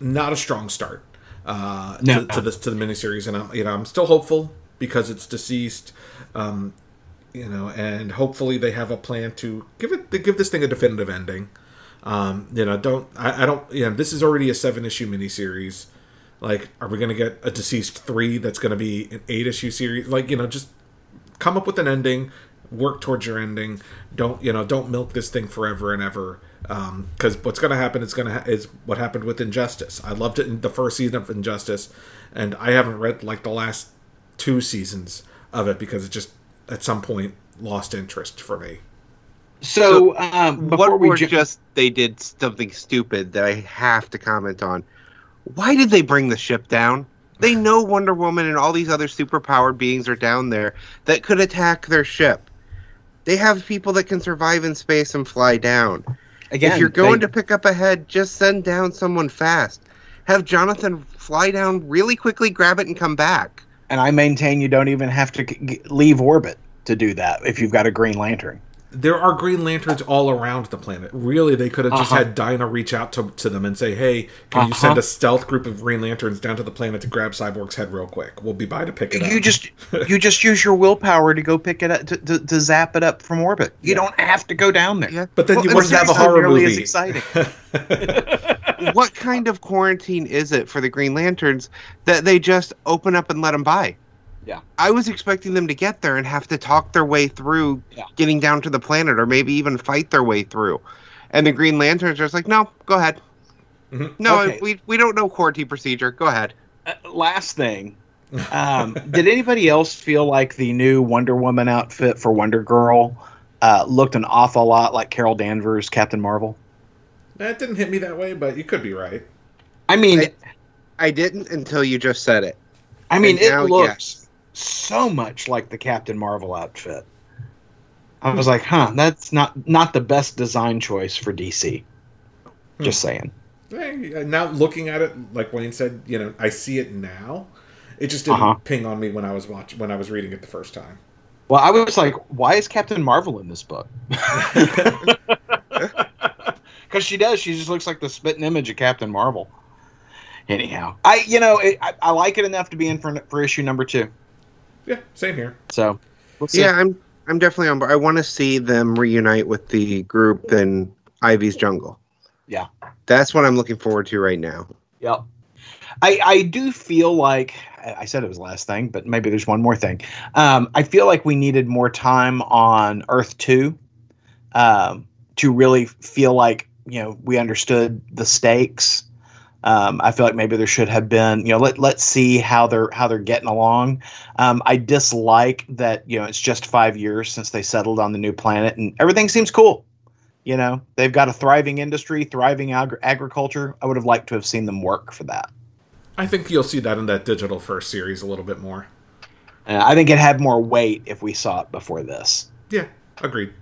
not a strong start uh, No. to, to this to the miniseries, and I'm, you know, I'm still hopeful because it's DCeased, um, you know, and hopefully they have a plan to give it, to give this thing a definitive ending. Um, you know, don't, I, I don't, you know, this is already a seven issue miniseries. Like, are we to get a DCeased three that's to be an eight issue series? Like, you know, just come up with an ending work towards your ending don't you know don't milk this thing forever and ever because what's going to happen is to ha- is what happened with injustice i loved it in the first season of injustice and i haven't read like the last two seasons of it because it just at some point lost interest for me So, um, before what we were ju- just they did something stupid that I have to comment on. Why did they bring the ship down? They <sighs> know Wonder Woman and all these other superpowered beings are down there that could attack their ship. They have people that can survive in space and fly down. again, if you're going they- to pick up a head, just send down someone fast. Have Jonathan fly down really quickly, grab it, and come back. And I maintain you don't even have to leave orbit to do that if you've got a Green Lantern. There are green lanterns all around the planet really they could have just Uh-huh. had dinah reach out to, to them and say hey can you Uh-huh. send a stealth group of green lanterns down to the planet to grab cyborg's head real quick we'll be by to pick it up You just <laughs> you just use your willpower to go pick it up to, to, to zap it up from orbit. You Yeah. don't have to go down there. Yeah. But then you Well, wouldn't have a horror nearly as movie. exciting. <laughs> what kind of quarantine is it for the Green Lanterns that they just open up and let them by? Yeah. I was expecting them to get there and have to talk their way through Yeah. getting down to the planet or maybe even fight their way through. And the Green Lanterns are just like, no, go ahead. Mhm. No, Okay. we, we don't know quarantine procedure. Go ahead. Uh, last thing. <laughs> Um, did anybody else feel like the new Wonder Woman outfit for Wonder Girl uh, looked an awful lot like Carol Danvers' Captain Marvel? that didn't hit me that way but you could be right I mean, I- I didn't until you just said it. I mean, and it now, looks so much like the Captain Marvel outfit. I was like, huh, that's not not the best design choice for DC. Just saying. Hey, now looking at it like wayne said you know i see it now it just didn't Uh-huh. ping on me when i was watching when i was reading it the first time Well, I was like, why is Captain Marvel in this book? <laughs> <laughs> Because she does. She just looks like the spitting image of Captain Marvel. Anyhow, I you know it, I, I like it enough to be in for for issue number two. Yeah same here So we'll see. Yeah, I'm I'm definitely on board. I want to see them reunite with the group in Ivy's Jungle. Yeah. That's what I'm looking forward to right now. Yep. I, I do feel like I I said it was the last thing, but maybe there's one more thing. Um, I feel like we needed more time on Earth Two um, to really feel like you know we understood the stakes. Um, I feel like maybe there should have been you know let let's see how they're how they're getting along. Um, I dislike that you know it's just five years since they settled on the new planet and everything seems cool. You know they've got a thriving industry, thriving agri- agriculture. I would have liked to have seen them work for that. i think you'll see that in that digital first series a little bit more Uh, I think it had more weight if we saw it before this. yeah agreed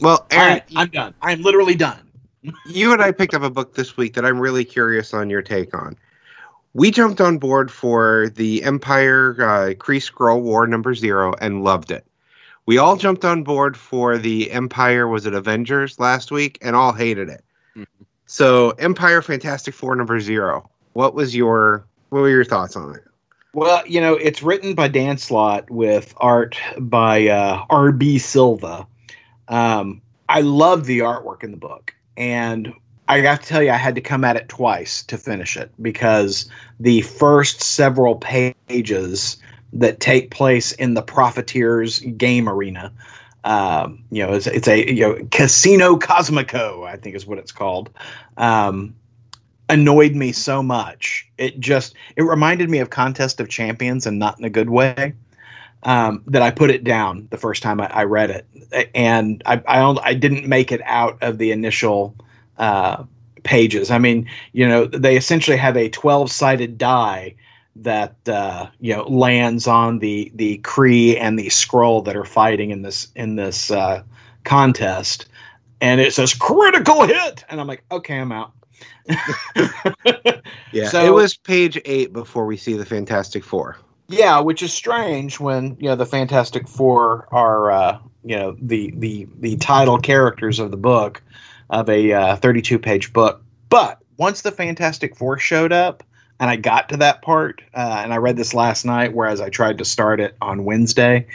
Well, Aaron, right, I'm done. I'm literally done. You and I picked up a book this week that I'm really curious on your take on. We jumped on board for the Empire uh, Kree Skrull War number zero and loved it. We all jumped on board for the Empire, was it Avengers last week, and all hated it. Mhm. So Empire Fantastic Four number zero. What was your what were your thoughts on it? Well, you know, it's written by Dan Slott with art by uh, R.B. Silva. Um, I love the artwork in the book, and I have to tell you, I had to come at it twice to finish it because the first several pages that take place in the Profiteers game arena, um, you know, it's, it's a you know Casino Cosmico, I think is what it's called. Um, annoyed me so much. It just it reminded me of Contest of Champions and not in a good way. Um, that I put it down the first time I, I read it, and I, I I didn't make it out of the initial uh, pages. I mean, you know, they essentially have a twelve sided die that uh, you know lands on the the Kree and the Skrull that are fighting in this in this uh, contest, and it says critical hit, and I'm like, okay, I'm out. <laughs> Yeah, <laughs> So- it was page eight before we see the Fantastic Four. Yeah, which is strange when you know the Fantastic Four are uh, you know the the the title characters of the book of a uh, 32 page book. But once the Fantastic Four showed up, and I got to that part, uh, and I read this last night, whereas I tried to start it on Wednesday,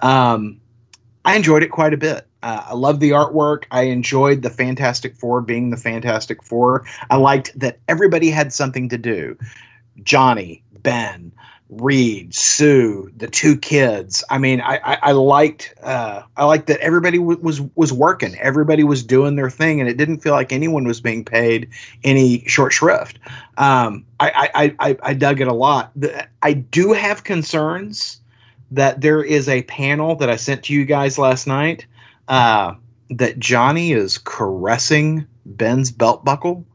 um, I enjoyed it quite a bit. Uh, I love the artwork. I enjoyed the Fantastic Four being the Fantastic Four. I liked that everybody had something to do. Johnny, Ben, Reed, Sue, the two kids. I mean, I I, I liked uh, I liked that everybody w- was was working. Everybody was doing their thing, and it didn't feel like anyone was being paid any short shrift. Um, I, I I I dug it a lot. I do have concerns that there is a panel that I sent to you guys last night uh, that Johnny is caressing Ben's belt buckle.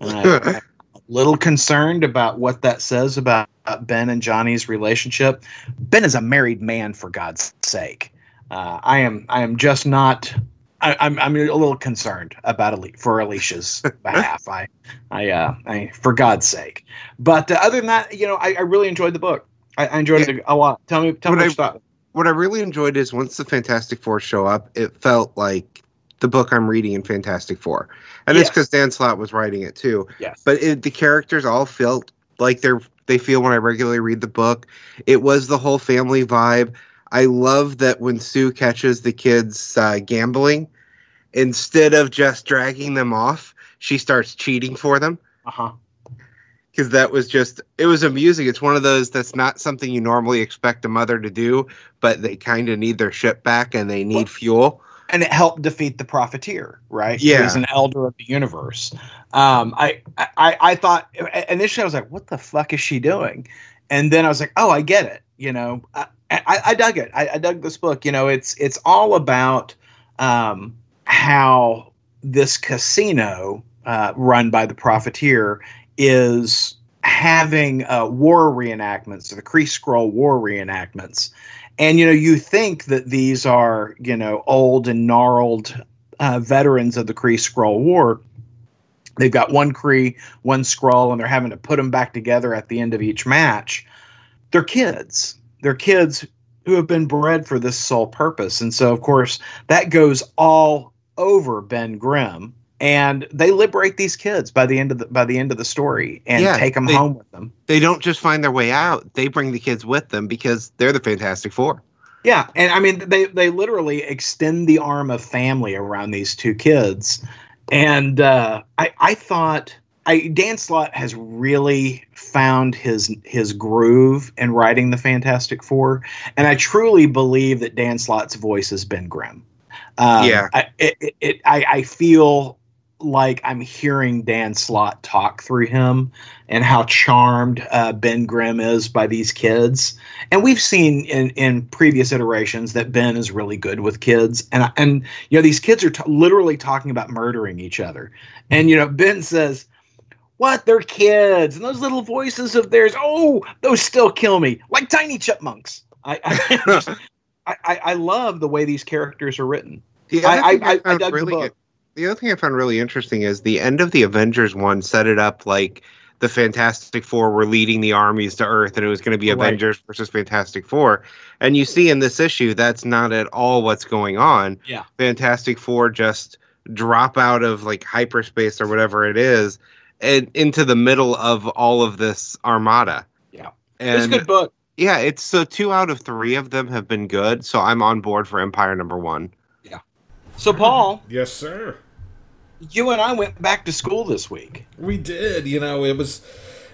And I, I'm <laughs> a little concerned about what that says about Ben and Johnny's relationship. Ben is a married man, for God's sake. Uh, I am. I am just not. I, I'm. I'm a little concerned about Ali, for Alicia's <laughs> behalf. I. I. Uh, I. For God's sake. But uh, other than that, you know, I, I really enjoyed the book. I, I enjoyed it a lot. Tell me. Tell me What what I- you thought. What I really enjoyed is once the Fantastic Four show up, it felt like the book I'm reading in Fantastic Four, and it's because Dan Slott was writing it too. Yes. But it, the characters all felt like they're they feel when I regularly read the book. It was the whole family vibe. I love that when Sue catches the kids uh, gambling, instead of just dragging them off, she starts cheating for them Uh huh. because that was just it was amusing. It's one of those that's not something you normally expect a mother to do, but they kind of need their ship back and they need fuel. And it helped defeat the profiteer, right? Yeah. he's an elder of the universe. Um, I, I, I thought initially I was like, "What the fuck is she doing?" And then I was like, "Oh, I get it." You know, I, I, I dug it. I, I dug this book. You know, it's it's all about um, how this casino uh, run by the profiteer is having uh, war reenactments, the Kree Skrull war reenactments. And you know, you think that these are you know old and gnarled uh, veterans of the Kree Skrull War. They've got one Kree, one Skrull, and they're having to put them back together at the end of each match. They're kids. They're kids who have been bred for this sole purpose, and so of course that goes all over Ben Grimm. And they liberate these kids by the end of the by the end of the story and Yeah, take them they- home with them. They don't just find their way out; they bring the kids with them because they're the Fantastic Four. Yeah, and I mean they they literally extend the arm of family around these two kids, and uh, I I thought I Dan Slott has really found his his groove in writing the Fantastic Four, and I truly believe that Dan Slott's voice has been Grimm. Um, Yeah. I, it, it, I I feel like I'm hearing Dan Slott talk through him and how charmed uh, Ben Grimm is by these kids and we've seen in in previous iterations that Ben is really good with kids, and and you know these kids are t- literally talking about murdering each other, and you know Ben says, "What? They're kids, and those little voices of theirs, oh, those still kill me like tiny chipmunks." I I, <laughs> I, I, I love the way these characters are written. The I- thing I- I found dug the really book. The other thing I found really interesting is the end of the Avengers one set it up like the Fantastic Four were leading the armies to Earth, and it was going to be Right. Avengers versus Fantastic Four. And you see in this issue that's not at all what's going on. Yeah. Fantastic Four just drop out of like hyperspace or whatever it is, and into the middle of all of this armada. Yeah. it's a good book. yeah, it's so two out of three of them have been good. So I'm on board for Empire number one. So, Paul, Yes, sir. you and I went back to school this week. We did. You know, it was.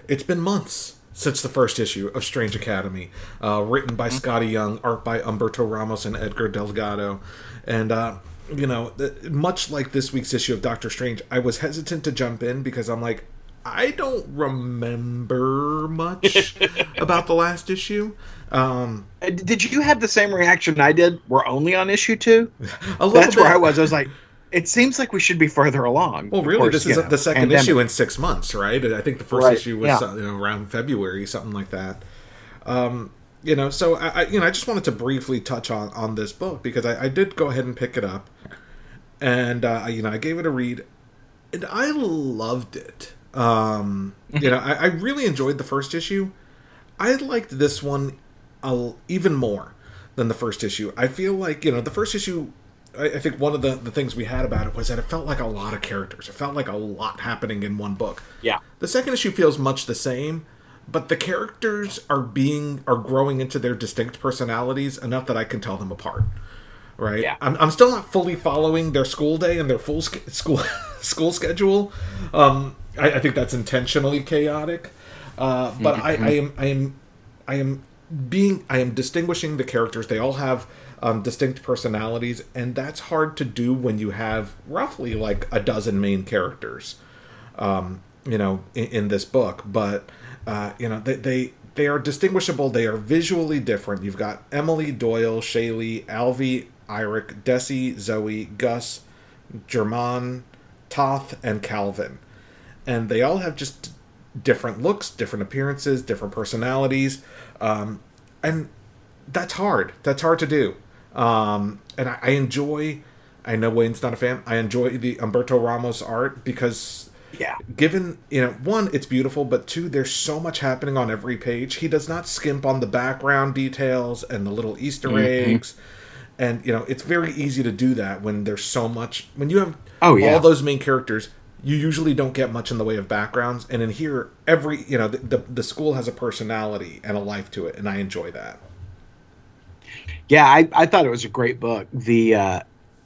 It's been months since the first issue of Strange Academy, uh, written by Skottie Young, art by Humberto Ramos and Edgar Delgado, and uh, you know, much like this week's issue of Doctor Strange, I was hesitant to jump in because I'm like, I don't remember much <laughs> about the last issue. Um, Uh, Did you have the same reaction I did? We're only on issue two. <laughs> a That's bit, where I was. I was like, it seems like we should be further along. Well, really, course, this is know, the second pandemic. issue in six months, right? I think the first Right, issue was yeah. uh, you know, around February, something like that. Um, you know, so I, I, you know, I just wanted to briefly touch on on this book because I, I did go ahead and pick it up, and uh, you know, I gave it a read, and I loved it. Um, you know, I, I really enjoyed the first issue. I liked this one a, even more than the first issue. I feel like you know the first issue. I, I think one of the, the things we had about it was that it felt like a lot of characters. It felt like a lot happening in one book. Yeah. The second issue feels much the same, but the characters are being are growing into their distinct personalities enough that I can tell them apart. Right. Yeah. I'm, I'm still not fully following their school day and their full sch- school <laughs> school schedule. Um, I, I think that's intentionally chaotic. Uh, but I, I am I am I am being I am distinguishing the characters. They all have um, distinct personalities, and that's hard to do when you have roughly like a dozen main characters um, you know, in, in this book. But uh, you know, they, they they are distinguishable. They are visually different. You've got Emily, Doyle, Shaylee, Alvy, Iric, Desi, Zoe, Gus, German, Toth, and Calvin, and they all have just different looks, different appearances, different personalities, um, and that's hard. That's hard to do. Um, and I, I enjoy. I know Wayne's not a fan. I enjoy the Humberto Ramos art because Yeah. given you know one it's beautiful but two there's so much happening on every page he does not skimp on the background details and the little easter Mm-hmm. eggs and you know it's very easy to do that when there's so much when you have Oh, yeah. all those main characters you usually don't get much in the way of backgrounds and in here every you know the, the, the school has a personality and a life to it and i enjoy that Yeah, I, I thought it was a great book. The uh,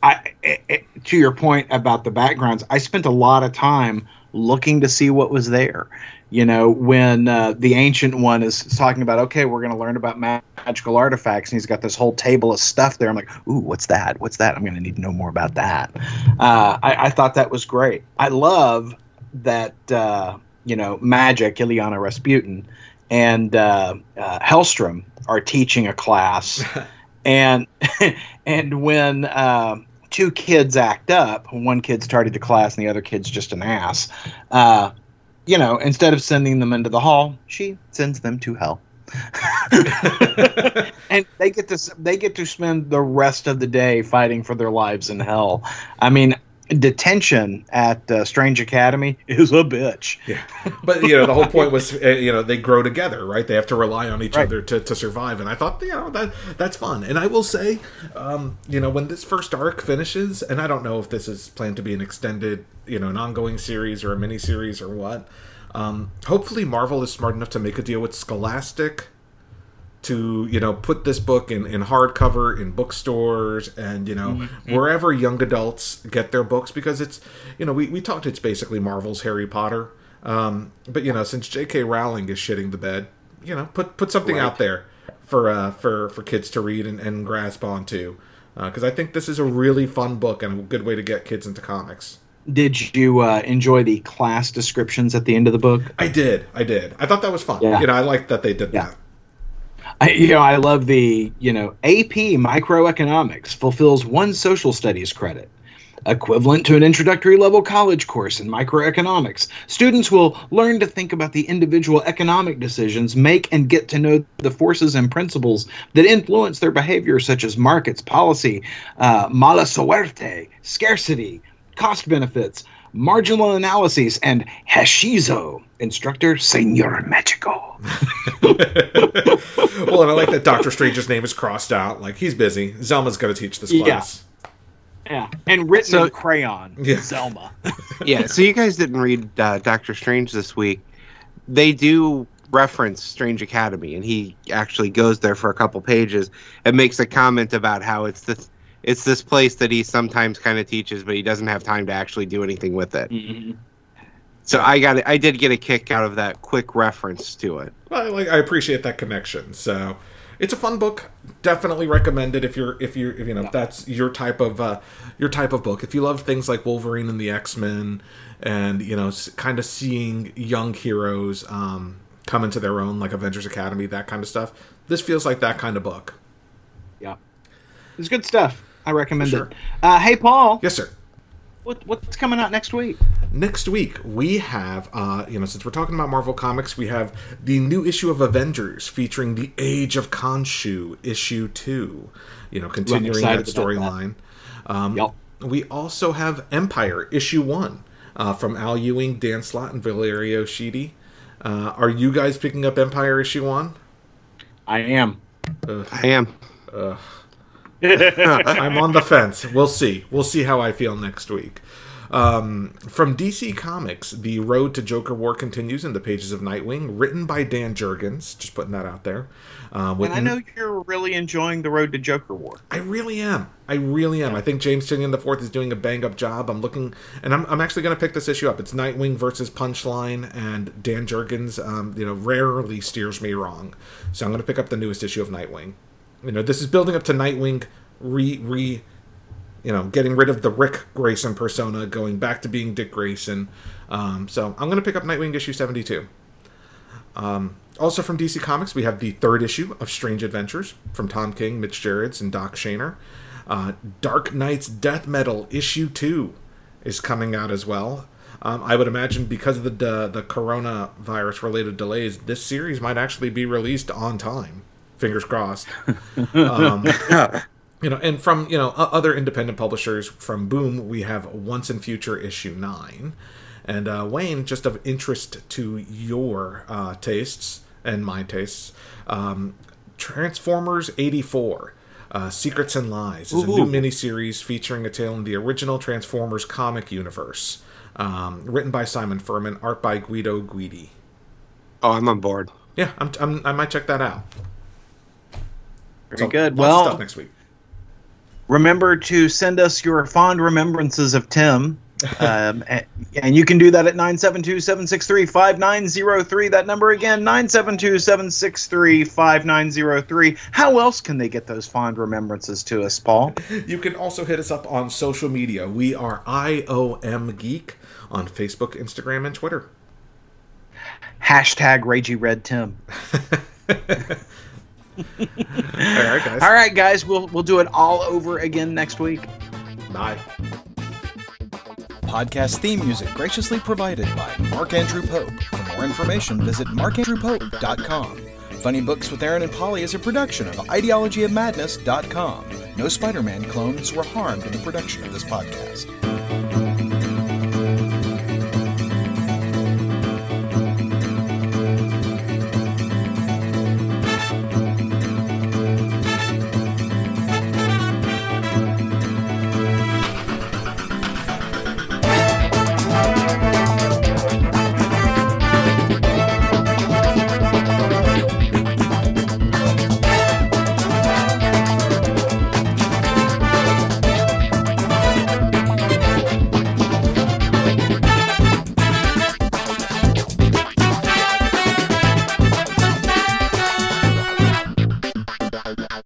I it, it- to your point about the backgrounds, I spent a lot of time looking to see what was there. You know, when uh, the ancient one is talking about, okay, we're going to learn about magical artifacts, and he's got this whole table of stuff there. I'm like, ooh, what's that? What's that? I'm going to need to know more about that. Uh, I, I thought that was great. I love that uh, you know, Magik, Illyana Rasputin, and uh, uh, Hellstrom are teaching a class <laughs> and <laughs> and when uh, two kids act up, one kid started the class and the other kid's just an ass. You know, instead of sending them into the hall, she sends them to hell. <laughs> <laughs> and they get to they get to spend the rest of the day fighting for their lives in hell. I mean, detention at uh, Strange Academy is a bitch. Yeah, but you know the whole point was uh, you know they grow together, right? They have to rely on each Right. other to, to survive, and I thought you know that that's fun. And I will say, um, you know, when this first arc finishes, and I don't know if this is planned to be an extended, you know, an ongoing series or a mini series or what. Um, hopefully, Marvel is smart enough to make a deal with Scholastic to you know put this book in in hardcover in bookstores and you know wherever young adults get their books because it's you know we, we talked it's basically marvel's harry potter um, but you know since j.k rowling is shitting the bed you know put put something Right. out there for uh for for kids to read and, and grasp onto because i think this is a really fun book and a good way to get kids into comics Did you uh, enjoy the class descriptions at the end of the book? i did i did i thought that was fun Yeah. you know i liked that they did Yeah. that I, you know, I love the, you know, AP microeconomics fulfills one social studies credit. Equivalent to an introductory level college course in microeconomics, students will learn to think about the individual economic decisions, make and get to know the forces and principles that influence their behavior, such as markets, policy, uh, mala suerte, scarcity, cost benefits, marginal analyses, and hashizo. Instructor, Senor Magico. <laughs> well, and I like that Doctor Strange's name is crossed out. Like he's busy. Zelma's going to teach this Yeah. class. Yeah, and written So- in crayon. Yeah. Zelma. <laughs> yeah, so you guys didn't read uh, Doctor Strange this week. They do reference Strange Academy, and he actually goes there for a couple pages and makes a comment about how it's this it's this place that he sometimes kind of teaches, but he doesn't have time to actually do anything with it. Mm-hmm. So I got it. I did get a kick out of that quick reference to it. I like I appreciate that connection. So it's a fun book. Definitely recommend it if you're if you're if, you know if that's your type of uh, your type of book. If you love things like Wolverine and the X Men, and you know kind of seeing young heroes um, come into their own, like Avengers Academy, that kind of stuff. This feels like that kind of book. Yeah, it's good stuff. I recommend Sure. it. Uh, hey, Paul, Yes, sir. What, what's coming out next week? Next week we have, uh, you know, since we're talking about Marvel Comics, we have the new issue of Avengers featuring the Age of Khonshu issue two. You know, continuing that excited about that. storyline. Um, Yep. We also have Empire issue one uh, from Al Ewing, Dan Slott, and Valerio Schiti. Uh, are you guys picking up Empire issue one? I am. I am. <laughs> I'm on the fence. We'll see. We'll see how I feel next week. Um, from DC Comics, the Road to Joker War continues in the pages of Nightwing, written by Dan Jurgens. Just putting that out there. Uh, And I know you're really enjoying the Road to Joker War. I really am. I really am. I think James Tynion the Fourth is doing a bang up job. I'm looking, and I'm, I'm actually going to pick this issue up. It's Nightwing versus Punchline, and Dan Jurgens, um, you know, rarely steers me wrong. So I'm going to pick up the newest issue of Nightwing. You know, this is building up to Nightwing re re, you know, getting rid of the Ric Grayson persona, going back to being Dick Grayson. Um, so I'm going to pick up Nightwing issue 72. Um, also from DC Comics, we have the third issue of Strange Adventures from Tom King, Mitch Gerads, and Doc Shaner. Uh, Dark Nights Death Metal issue two is coming out as well. Um, I would imagine because of the the, the coronavirus related delays, this series might actually be released on time. Fingers crossed. <laughs> um, <laughs> you know, and from you know other independent publishers from Boom, we have Once in Future issue nine, and uh, Wayne, just of interest to your uh, tastes and my tastes, um, Transformers eighty four. Uh, Secrets and Lies is a new Ooh. miniseries featuring a tale in the original Transformers comic universe. Um, written by Simon Furman, art by Guido Guidi. Oh, I'm on board. Yeah, I'm, I'm, I might check that out. Very So, good. Well, stuff next week. remember to send us your fond remembrances of Tim. um, <laughs> and, and you can do that at 972-763-5903. That number again, 972-763-5903. How else can they get those fond remembrances to us, Paul? <laughs> You can also hit us up on social media. We are IOM Geek on Facebook, Instagram, and Twitter. Hashtag Ragey Red Tim. <laughs> <laughs> All right, guys. All right, guys, we'll we'll do it all over again next week. Bye. Podcast theme music graciously provided by Mark Andrew Pope. For more information, visit markandrewpope.com. Funny Books with Aaron and Polly is a production of ideologyofmadness.com. No Spider Man clones were harmed in the production of this podcast.